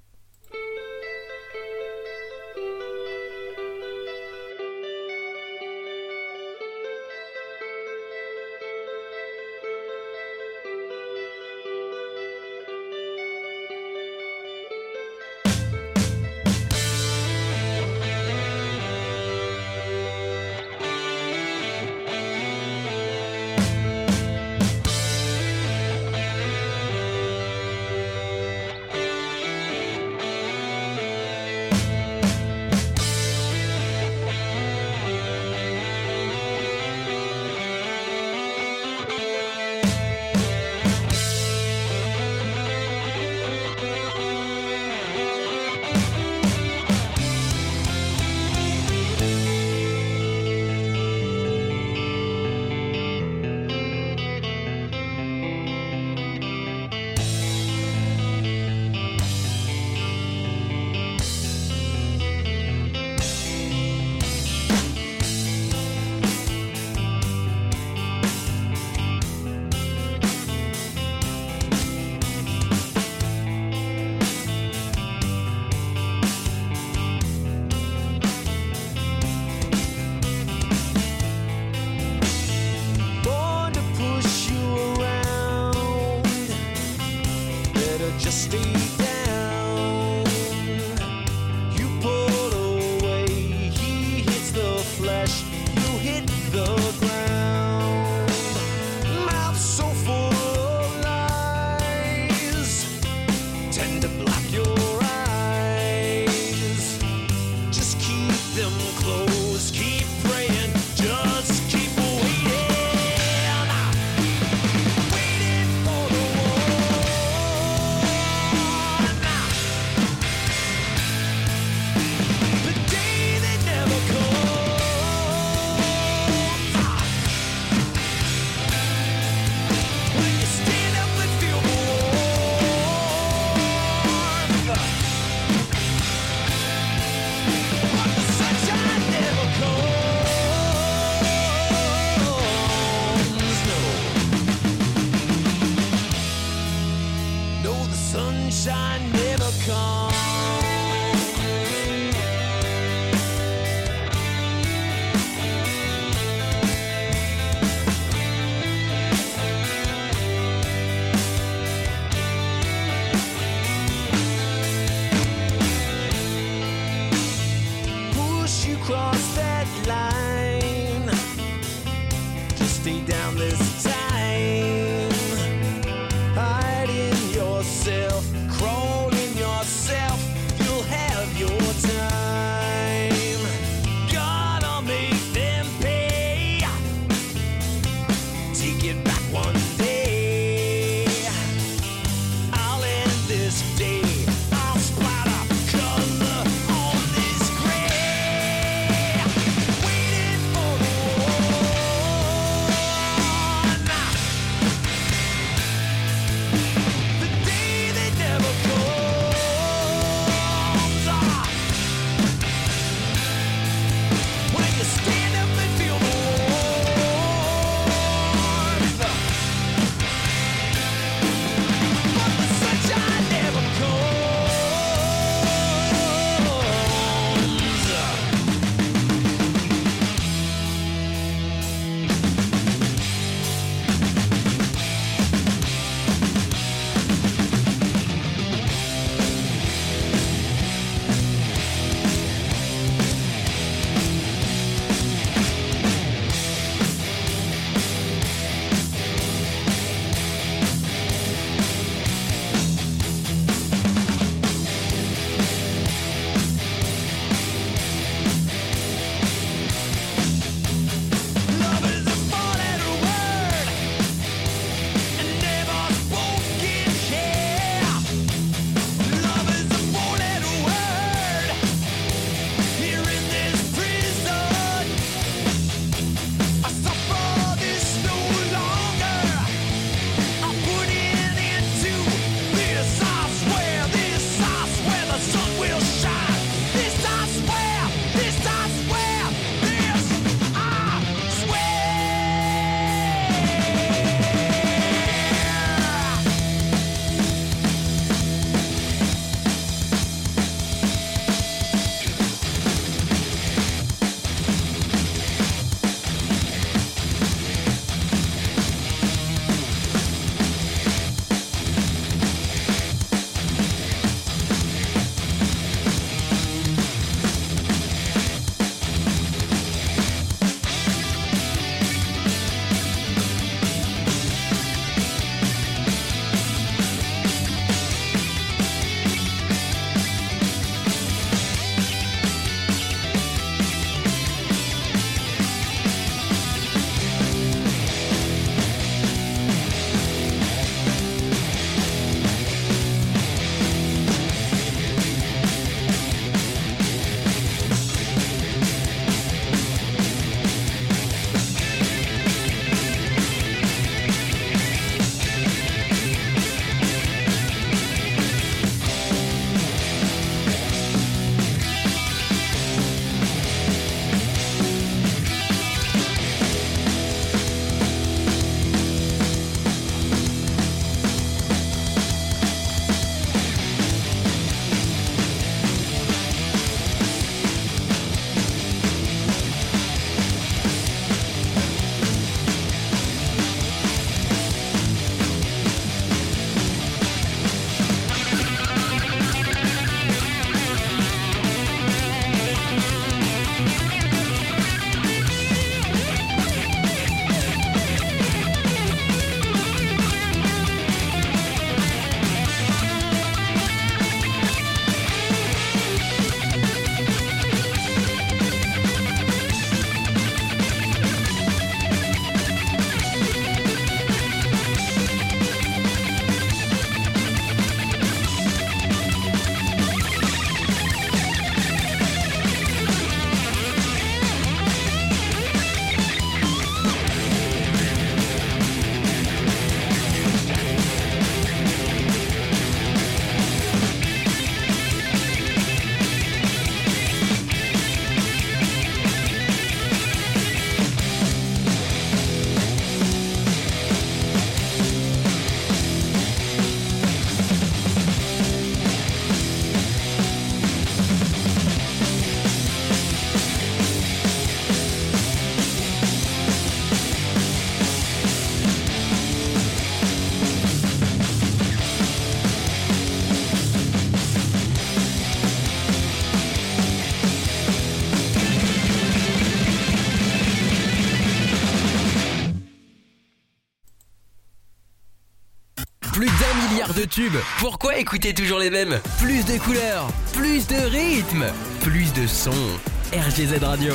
Pourquoi écouter toujours les mêmes? Plus de couleurs, plus de rythme, plus de sons. RGZ Radio.